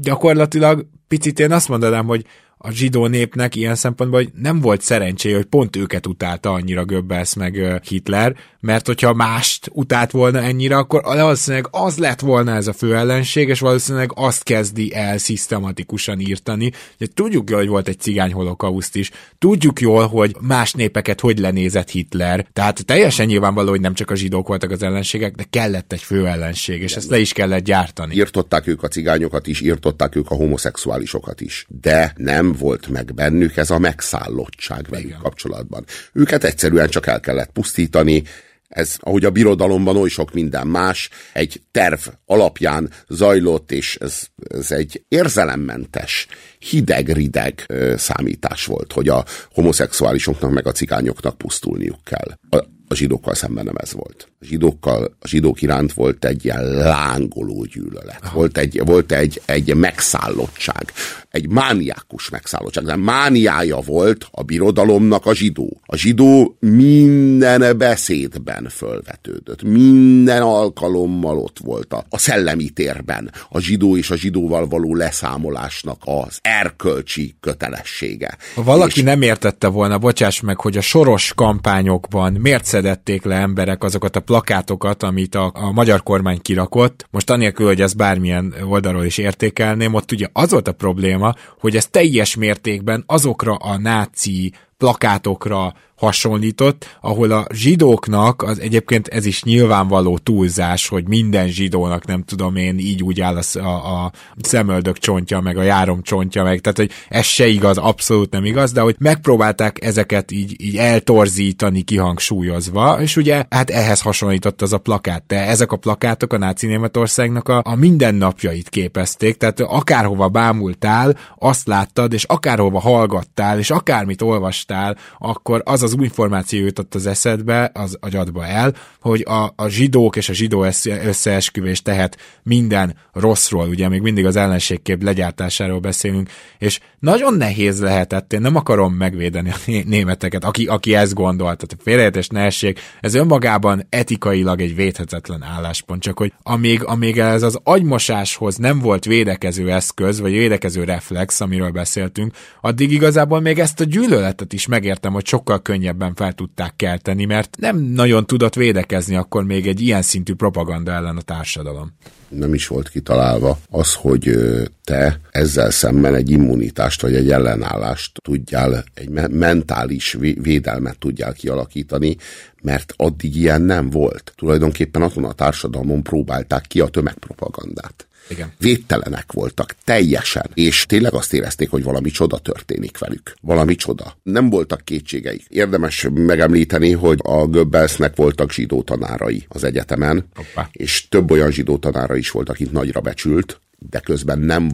S2: Gyakorlatilag picit én azt mondanám, hogy a zsidó népnek ilyen szempontból hogy nem volt szerencséje, hogy pont őket utálta annyira Goebbels meg Hitler, mert hogyha mást utált volna ennyire, akkor valószínűleg az lett volna ez a fő ellenség, és valószínűleg azt kezdi el szisztematikusan írtani. Ugye tudjuk jól, hogy volt egy cigány holokauszt is, tudjuk jól, hogy más népeket hogy lenézett Hitler, tehát teljesen nyilvánvaló, hogy nem csak a zsidók voltak az ellenségek, de kellett egy fő ellenség, és ezt le is kellett gyártani.
S3: Írtották ők a cigányokat is, írtották ők a homoszexuálisokat is, de nem volt meg bennük ez a megszállottság velük Igen. kapcsolatban. Őket egyszerűen csak el kellett pusztítani, ez, ahogy a birodalomban oly sok minden más, egy terv alapján zajlott, és ez, ez egy érzelemmentes, hideg-rideg számítás volt, hogy a homoszexuálisoknak meg a cigányoknak pusztulniuk kell. A, a zsidókkal szemben nem ez volt. A zsidókkal, a zsidók iránt volt egy ilyen lángoló gyűlölet. Volt egy, volt egy, egy megszállottság, egy mániákus megszállottság. De mániája volt a birodalomnak a zsidó. A zsidó minden beszédben fölvetődött. Minden alkalommal ott volt a, a szellemi térben. A zsidó és a zsidóval való leszámolásnak az erkölcsi kötelessége.
S2: Ha valaki és... nem értette volna, bocsáss meg, hogy a soros kampányokban miért szedették le emberek azokat a plakátokat, amit a, a magyar kormány kirakott, most anélkül, hogy ezt bármilyen oldalról is értékelném, ott ugye az volt a probléma, hogy ez teljes mértékben azokra a náci plakátokra hasonlított, ahol a zsidóknak, az egyébként ez is nyilvánvaló túlzás, hogy minden zsidónak nem tudom én így úgy áll a, a, a szemöldök csontja, meg a járom csontja, meg tehát, hogy ez se igaz, abszolút nem igaz, de hogy megpróbálták ezeket így, így eltorzítani, kihangsúlyozva, és ugye hát ehhez hasonlított az a plakát, de ezek a plakátok a náci Németországnak a, a mindennapjait képezték, tehát akárhova bámultál, azt láttad, és akárhova hallgattál, és akármit olvastál, akkor az az információ jutott az eszedbe, az agyadba el, hogy a, a zsidók és a zsidó összeesküvés tehet minden rosszról, ugye még mindig az ellenségkép legyártásáról beszélünk, és nagyon nehéz lehetett, én nem akarom megvédeni a németeket, aki, aki ezt gondolt, tehát félreértés ne ez önmagában etikailag egy védhetetlen álláspont, csak hogy amíg, amíg ez az agymosáshoz nem volt védekező eszköz, vagy védekező reflex, amiről beszéltünk, addig igazából még ezt a gyűlöletet is megértem, hogy sokkal könnyebben fel tudták kelteni, mert nem nagyon tudott védekezni akkor még egy ilyen szintű propaganda ellen a társadalom
S3: nem is volt kitalálva az, hogy te ezzel szemben egy immunitást vagy egy ellenállást tudjál, egy mentális védelmet tudjál kialakítani, mert addig ilyen nem volt. Tulajdonképpen azon a társadalmon próbálták ki a tömegpropagandát.
S2: Igen.
S3: Védtelenek voltak, teljesen. És tényleg azt érezték, hogy valami csoda történik velük. Valami csoda. Nem voltak kétségeik. Érdemes megemlíteni, hogy a Göbbelsnek voltak zsidó tanárai az egyetemen, Hoppá. és több olyan zsidó tanára is volt, akit nagyra becsült, de közben nem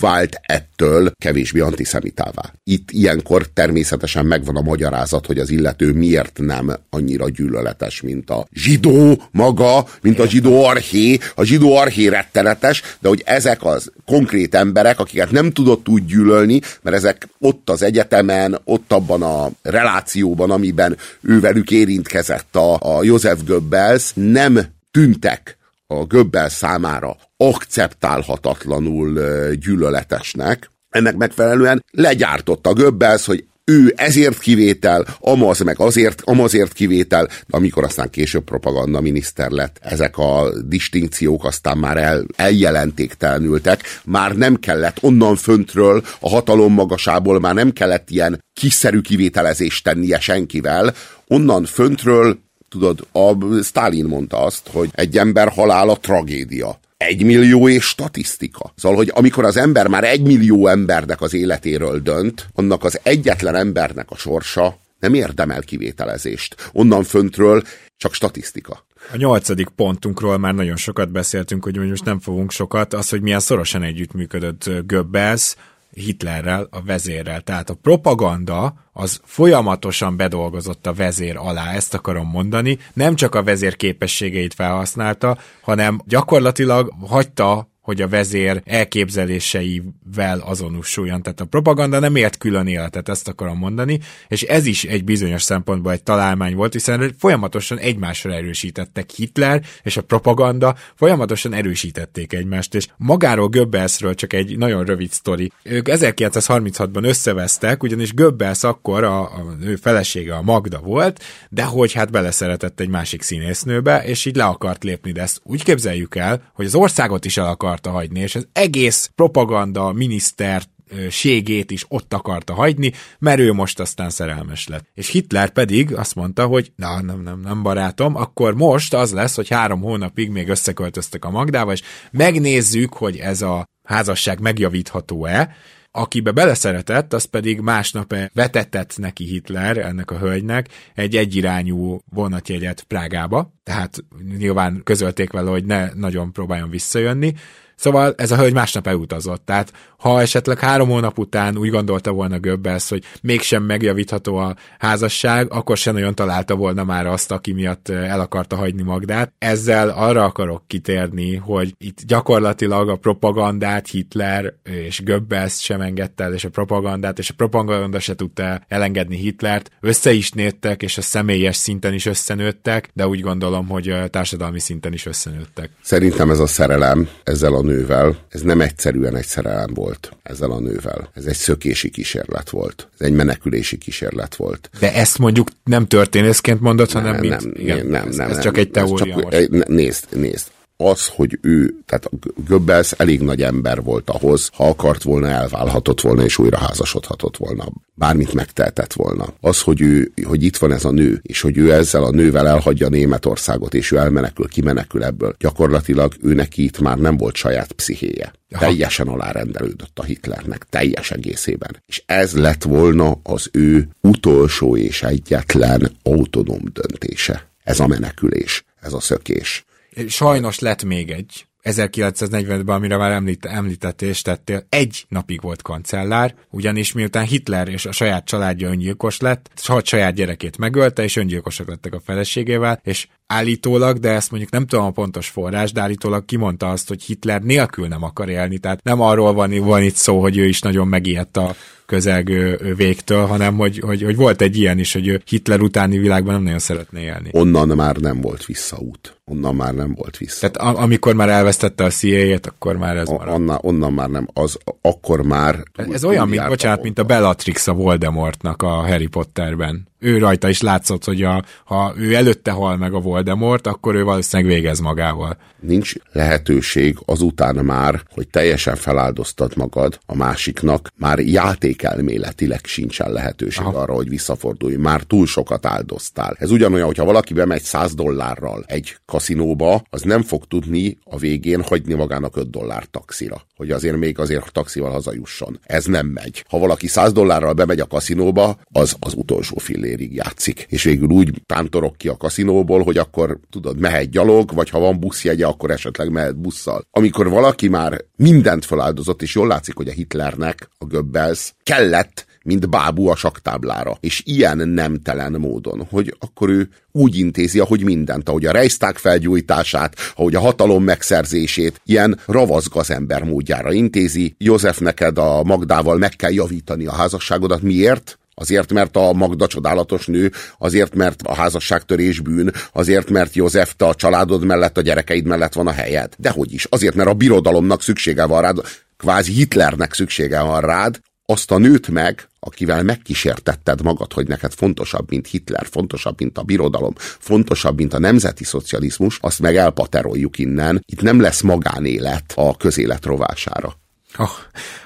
S3: vált ettől kevésbé antiszemitává. Itt ilyenkor természetesen megvan a magyarázat, hogy az illető miért nem annyira gyűlöletes, mint a zsidó maga, mint a zsidó arché. A zsidó arché rettenetes, de hogy ezek az konkrét emberek, akiket nem tudott úgy gyűlölni, mert ezek ott az egyetemen, ott abban a relációban, amiben ő velük érintkezett a, a József Goebbels, nem tűntek a Göbbel számára akceptálhatatlanul gyűlöletesnek, ennek megfelelően legyártotta a Göbbels, hogy ő ezért kivétel, amaz meg azért, amazért kivétel, amikor aztán később propaganda miniszter lett, ezek a distinkciók aztán már el, eljelentéktelenültek, már nem kellett onnan föntről, a hatalom magasából már nem kellett ilyen kiszerű kivételezést tennie senkivel, onnan föntről Tudod, a Stalin mondta azt, hogy egy ember halála tragédia. Egy millió és statisztika. Szóval, hogy amikor az ember már egy millió embernek az életéről dönt, annak az egyetlen embernek a sorsa nem érdemel kivételezést. Onnan föntről csak statisztika.
S2: A nyolcadik pontunkról már nagyon sokat beszéltünk, hogy most nem fogunk sokat, az, hogy milyen szorosan együttműködött Goebbels, Hitlerrel, a vezérrel. Tehát a propaganda az folyamatosan bedolgozott a vezér alá, ezt akarom mondani. Nem csak a vezér képességeit felhasználta, hanem gyakorlatilag hagyta, hogy a vezér elképzeléseivel azonosuljon. Tehát a propaganda nem ért külön életet, ezt akarom mondani, és ez is egy bizonyos szempontból egy találmány volt, hiszen folyamatosan egymásra erősítettek Hitler és a propaganda, folyamatosan erősítették egymást, és magáról Goebbelsről csak egy nagyon rövid sztori. Ők 1936-ban összevesztek, ugyanis Goebbels akkor a, a ő felesége a Magda volt, de hogy hát beleszeretett egy másik színésznőbe, és így le akart lépni, de ezt úgy képzeljük el, hogy az országot is el akarta hagyni, és az egész propaganda minisztert ségét is ott akarta hagyni, mert ő most aztán szerelmes lett. És Hitler pedig azt mondta, hogy na, nem, nem, nem barátom, akkor most az lesz, hogy három hónapig még összeköltöztek a Magdával, és megnézzük, hogy ez a házasság megjavítható-e, akibe beleszeretett, az pedig másnap vetetett neki Hitler, ennek a hölgynek, egy egyirányú vonatjegyet Prágába, tehát nyilván közölték vele, hogy ne nagyon próbáljon visszajönni, Szóval ez a hölgy másnap elutazott, tehát ha esetleg három hónap után úgy gondolta volna Göbbels, hogy mégsem megjavítható a házasság, akkor sem nagyon találta volna már azt, aki miatt el akarta hagyni Magdát. Ezzel arra akarok kitérni, hogy itt gyakorlatilag a propagandát Hitler és Göbbels sem engedte el, és a propagandát, és a propaganda se tudta elengedni Hitlert. Össze is nőttek, és a személyes szinten is összenőttek, de úgy gondolom, hogy a társadalmi szinten is összenőttek.
S3: Szerintem ez a szerelem ezzel a nővel, ez nem egyszerűen egy szerelem volt ezzel a nővel. Ez egy szökési kísérlet volt. Ez egy menekülési kísérlet volt.
S2: De ezt mondjuk nem történészként mondott,
S3: nem,
S2: hanem
S3: nem,
S2: mit?
S3: Nem, Igen, nem,
S2: ez,
S3: nem,
S2: ez
S3: nem,
S2: csak egy teória
S3: csak,
S2: most.
S3: Nézd, nézd, az, hogy ő, tehát Göbbels elég nagy ember volt ahhoz, ha akart volna, elválhatott volna, és újra házasodhatott volna. Bármit megtehetett volna. Az, hogy, ő, hogy itt van ez a nő, és hogy ő ezzel a nővel elhagyja Németországot, és ő elmenekül, kimenekül ebből, gyakorlatilag ő neki itt már nem volt saját pszichéje. Aha. Teljesen alárendelődött a Hitlernek, teljes egészében. És ez lett volna az ő utolsó és egyetlen autonóm döntése. Ez a menekülés, ez a szökés.
S2: Sajnos lett még egy. 1940-ben, amire már említ, említett és tettél, egy napig volt kancellár, ugyanis miután Hitler és a saját családja öngyilkos lett, a saját gyerekét megölte, és öngyilkosok lettek a feleségével, és állítólag, de ezt mondjuk nem tudom a pontos forrás, de állítólag kimondta azt, hogy Hitler nélkül nem akar élni, tehát nem arról van, van itt szó, hogy ő is nagyon megijedt a közelgő végtől, hanem hogy, hogy, hogy volt egy ilyen is, hogy ő Hitler utáni világban nem nagyon szeretne élni.
S3: Onnan már nem volt visszaút. Onnan már nem volt vissza.
S2: Tehát amikor már elvesztette a CIA-et, akkor már ez
S3: maradt. Onnan, onnan már nem, az akkor már...
S2: Ez, ez olyan, mint, bocsánat, mint a Bellatrix a Voldemortnak a Harry Potterben ő rajta is látszott, hogy a, ha ő előtte hal meg a Voldemort, akkor ő valószínűleg végez magával.
S3: Nincs lehetőség azután már, hogy teljesen feláldoztad magad a másiknak, már játékelméletileg sincsen lehetőség Aha. arra, hogy visszafordulj. Már túl sokat áldoztál. Ez ugyanolyan, hogyha valaki bemegy 100 dollárral egy kaszinóba, az nem fog tudni a végén hagyni magának 5 dollár taxira, hogy azért még azért taxival hazajusson. Ez nem megy. Ha valaki 100 dollárral bemegy a kaszinóba, az az utolsó fillér félig játszik, és végül úgy tántorok ki a kaszinóból, hogy akkor tudod, mehet gyalog, vagy ha van buszjegye, akkor esetleg mehet busszal. Amikor valaki már mindent feláldozott, és jól látszik, hogy a Hitlernek, a Goebbels kellett mint bábú a saktáblára. És ilyen nemtelen módon, hogy akkor ő úgy intézi, ahogy mindent, ahogy a Reichstag felgyújtását, ahogy a hatalom megszerzését, ilyen ravaszgazember módjára intézi. József, neked a Magdával meg kell javítani a házasságodat. Miért? Azért, mert a Magda csodálatos nő, azért, mert a házasságtörés bűn, azért, mert József, a családod mellett, a gyerekeid mellett van a helyed. Dehogy is, azért, mert a birodalomnak szüksége van rád, kvázi Hitlernek szüksége van rád, azt a nőt meg, akivel megkísértetted magad, hogy neked fontosabb, mint Hitler, fontosabb, mint a birodalom, fontosabb, mint a nemzeti szocializmus, azt meg elpateroljuk innen. Itt nem lesz magánélet a közélet rovására.
S2: Oh,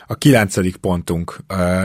S2: a kilencedik pontunk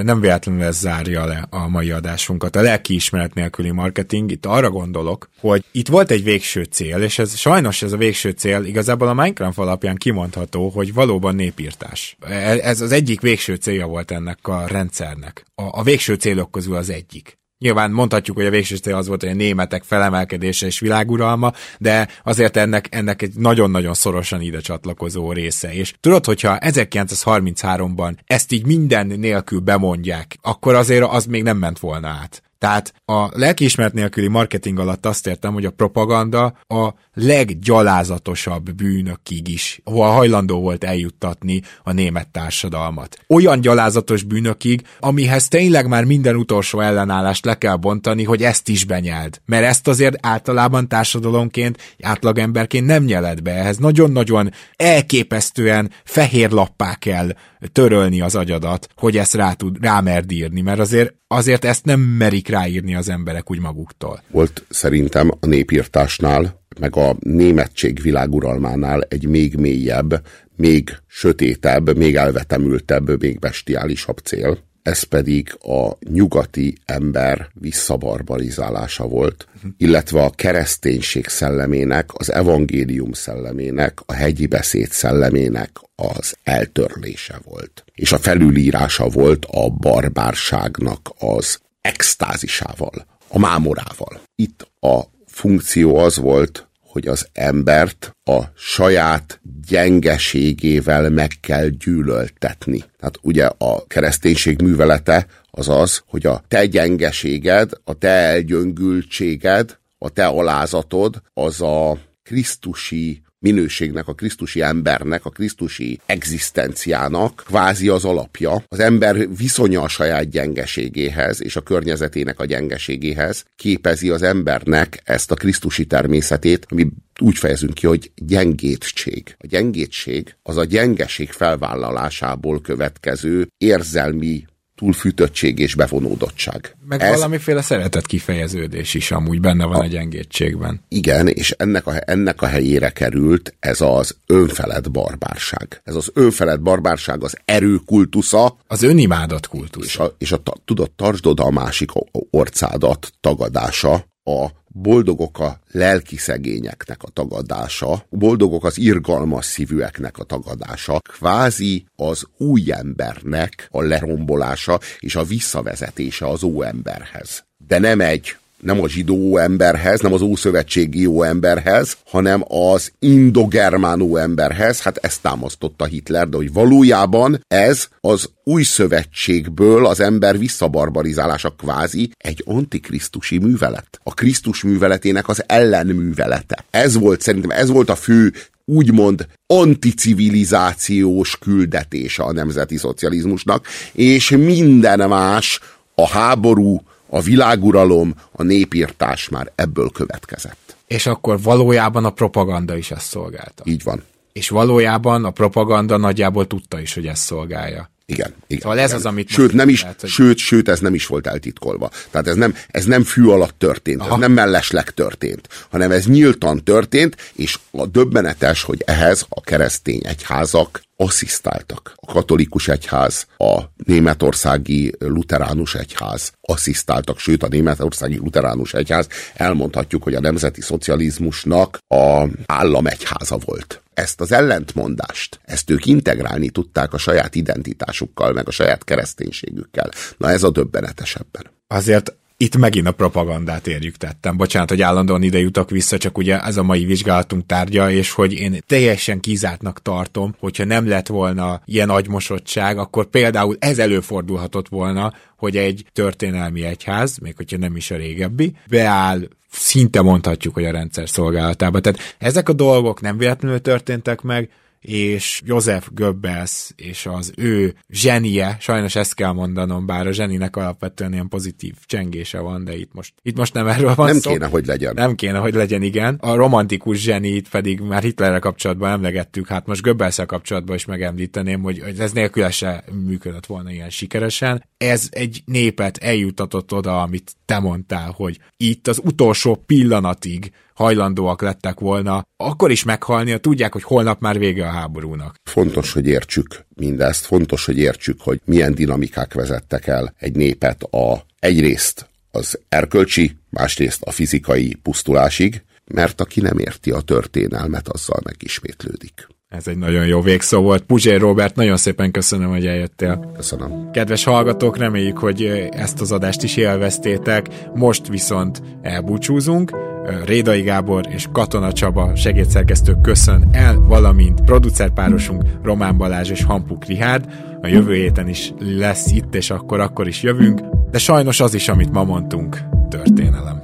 S2: nem véletlenül ez zárja le a mai adásunkat. A lelkiismeret nélküli marketing. Itt arra gondolok, hogy itt volt egy végső cél, és ez sajnos ez a végső cél igazából a Minecraft alapján kimondható, hogy valóban népírtás. E, ez az egyik végső célja volt ennek a rendszernek. A, a végső célok közül az egyik. Nyilván mondhatjuk, hogy a végső cél az volt, hogy a németek felemelkedése és világuralma, de azért ennek, ennek egy nagyon-nagyon szorosan ide csatlakozó része. És tudod, hogyha 1933-ban ezt így minden nélkül bemondják, akkor azért az még nem ment volna át. Tehát a lelkiismeret nélküli marketing alatt azt értem, hogy a propaganda a leggyalázatosabb bűnökig is, ahol hajlandó volt eljuttatni a német társadalmat. Olyan gyalázatos bűnökig, amihez tényleg már minden utolsó ellenállást le kell bontani, hogy ezt is benyeld. Mert ezt azért általában társadalomként, átlagemberként nem nyeled be. Ehhez nagyon-nagyon elképesztően fehér lappá kell törölni az agyadat, hogy ezt rá tud, rámerd írni, mert azért, azért ezt nem merik ráírni az emberek úgy maguktól.
S3: Volt szerintem a népírtásnál, meg a németség világuralmánál egy még mélyebb, még sötétebb, még elvetemültebb, még bestiálisabb cél. Ez pedig a nyugati ember visszabarbarizálása volt, illetve a kereszténység szellemének, az evangélium szellemének, a hegyi beszéd szellemének az eltörlése volt. És a felülírása volt a barbárságnak az extázisával, a mámorával. Itt a funkció az volt, hogy az embert a saját gyengeségével meg kell gyűlöltetni. Tehát ugye a kereszténység művelete az az, hogy a te gyengeséged, a te elgyöngültséged, a te alázatod, az a krisztusi minőségnek, a krisztusi embernek, a krisztusi egzisztenciának kvázi az alapja. Az ember viszonya a saját gyengeségéhez és a környezetének a gyengeségéhez képezi az embernek ezt a krisztusi természetét, ami úgy fejezünk ki, hogy gyengétség. A gyengétség az a gyengeség felvállalásából következő érzelmi túlfűtöttség és bevonódottság.
S2: Meg Ez, valamiféle szeretet kifejeződés is amúgy benne van a, a gyengétségben.
S3: Igen, és ennek a, ennek a helyére került ez az önfelett barbárság. Ez az önfelett barbárság az erőkultusza.
S2: Az önimádat kultusz.
S3: És a, és a tudod, tartsd a másik orcádat tagadása, a boldogok a lelki szegényeknek a tagadása, boldogok az irgalmas szívűeknek a tagadása, kvázi az új embernek a lerombolása és a visszavezetése az óemberhez. De nem egy nem a zsidó emberhez, nem az ószövetségi jó emberhez, hanem az indogermánó emberhez, hát ezt támasztotta Hitler, de hogy valójában ez az új szövetségből az ember visszabarbarizálása kvázi egy antikrisztusi művelet. A Krisztus műveletének az ellenművelete. Ez volt szerintem, ez volt a fő úgymond anticivilizációs küldetése a nemzeti szocializmusnak, és minden más, a háború, a világuralom, a népírtás már ebből következett.
S2: És akkor valójában a propaganda is ezt szolgálta.
S3: Így van.
S2: És valójában a propaganda nagyjából tudta is, hogy ezt szolgálja.
S3: Igen, igen.
S2: Szóval ez igen. az, amit...
S3: Sőt, nem is, lehet, hogy... sőt, sőt, ez nem is volt eltitkolva. Tehát ez nem, ez nem fű alatt történt, Aha. ez nem mellesleg történt, hanem ez nyíltan történt, és a döbbenetes, hogy ehhez a keresztény egyházak asszisztáltak. A katolikus egyház, a németországi luteránus egyház asszisztáltak, sőt a németországi luteránus egyház elmondhatjuk, hogy a nemzeti szocializmusnak a államegyháza volt. Ezt az ellentmondást, ezt ők integrálni tudták a saját identitásukkal, meg a saját kereszténységükkel. Na ez a döbbenetesebben.
S2: Azért itt megint a propagandát érjük tettem. Bocsánat, hogy állandóan ide jutok vissza, csak ugye ez a mai vizsgálatunk tárgya, és hogy én teljesen kizártnak tartom, hogyha nem lett volna ilyen agymosottság, akkor például ez előfordulhatott volna, hogy egy történelmi egyház, még hogyha nem is a régebbi, beáll szinte mondhatjuk, hogy a rendszer szolgálatába. Tehát ezek a dolgok nem véletlenül történtek meg, és Joseph Goebbels és az ő zsenie, sajnos ezt kell mondanom, bár a zseninek alapvetően ilyen pozitív csengése van, de itt most, itt most nem erről van
S3: Nem
S2: szó.
S3: kéne, hogy legyen.
S2: Nem kéne, hogy legyen, igen. A romantikus zsenit pedig már Hitlerrel kapcsolatban emlegettük, hát most goebbels kapcsolatban is megemlíteném, hogy ez nélkül se működött volna ilyen sikeresen. Ez egy népet eljutatott oda, amit te mondtál, hogy itt az utolsó pillanatig hajlandóak lettek volna akkor is meghalni, ha tudják, hogy holnap már vége a háborúnak.
S3: Fontos, hogy értsük mindezt, fontos, hogy értsük, hogy milyen dinamikák vezettek el egy népet a egyrészt az erkölcsi, másrészt a fizikai pusztulásig, mert aki nem érti a történelmet, azzal megismétlődik.
S2: Ez egy nagyon jó végszó volt. Puzsér Robert, nagyon szépen köszönöm, hogy eljöttél.
S3: Köszönöm.
S2: Kedves hallgatók, reméljük, hogy ezt az adást is élveztétek. Most viszont elbúcsúzunk. Rédai Gábor és Katona Csaba segédszerkesztő köszön el, valamint producerpárosunk Román Balázs és Hampuk Rihárd. A jövő héten is lesz itt, és akkor akkor is jövünk, de sajnos az is, amit ma mondtunk, történelem.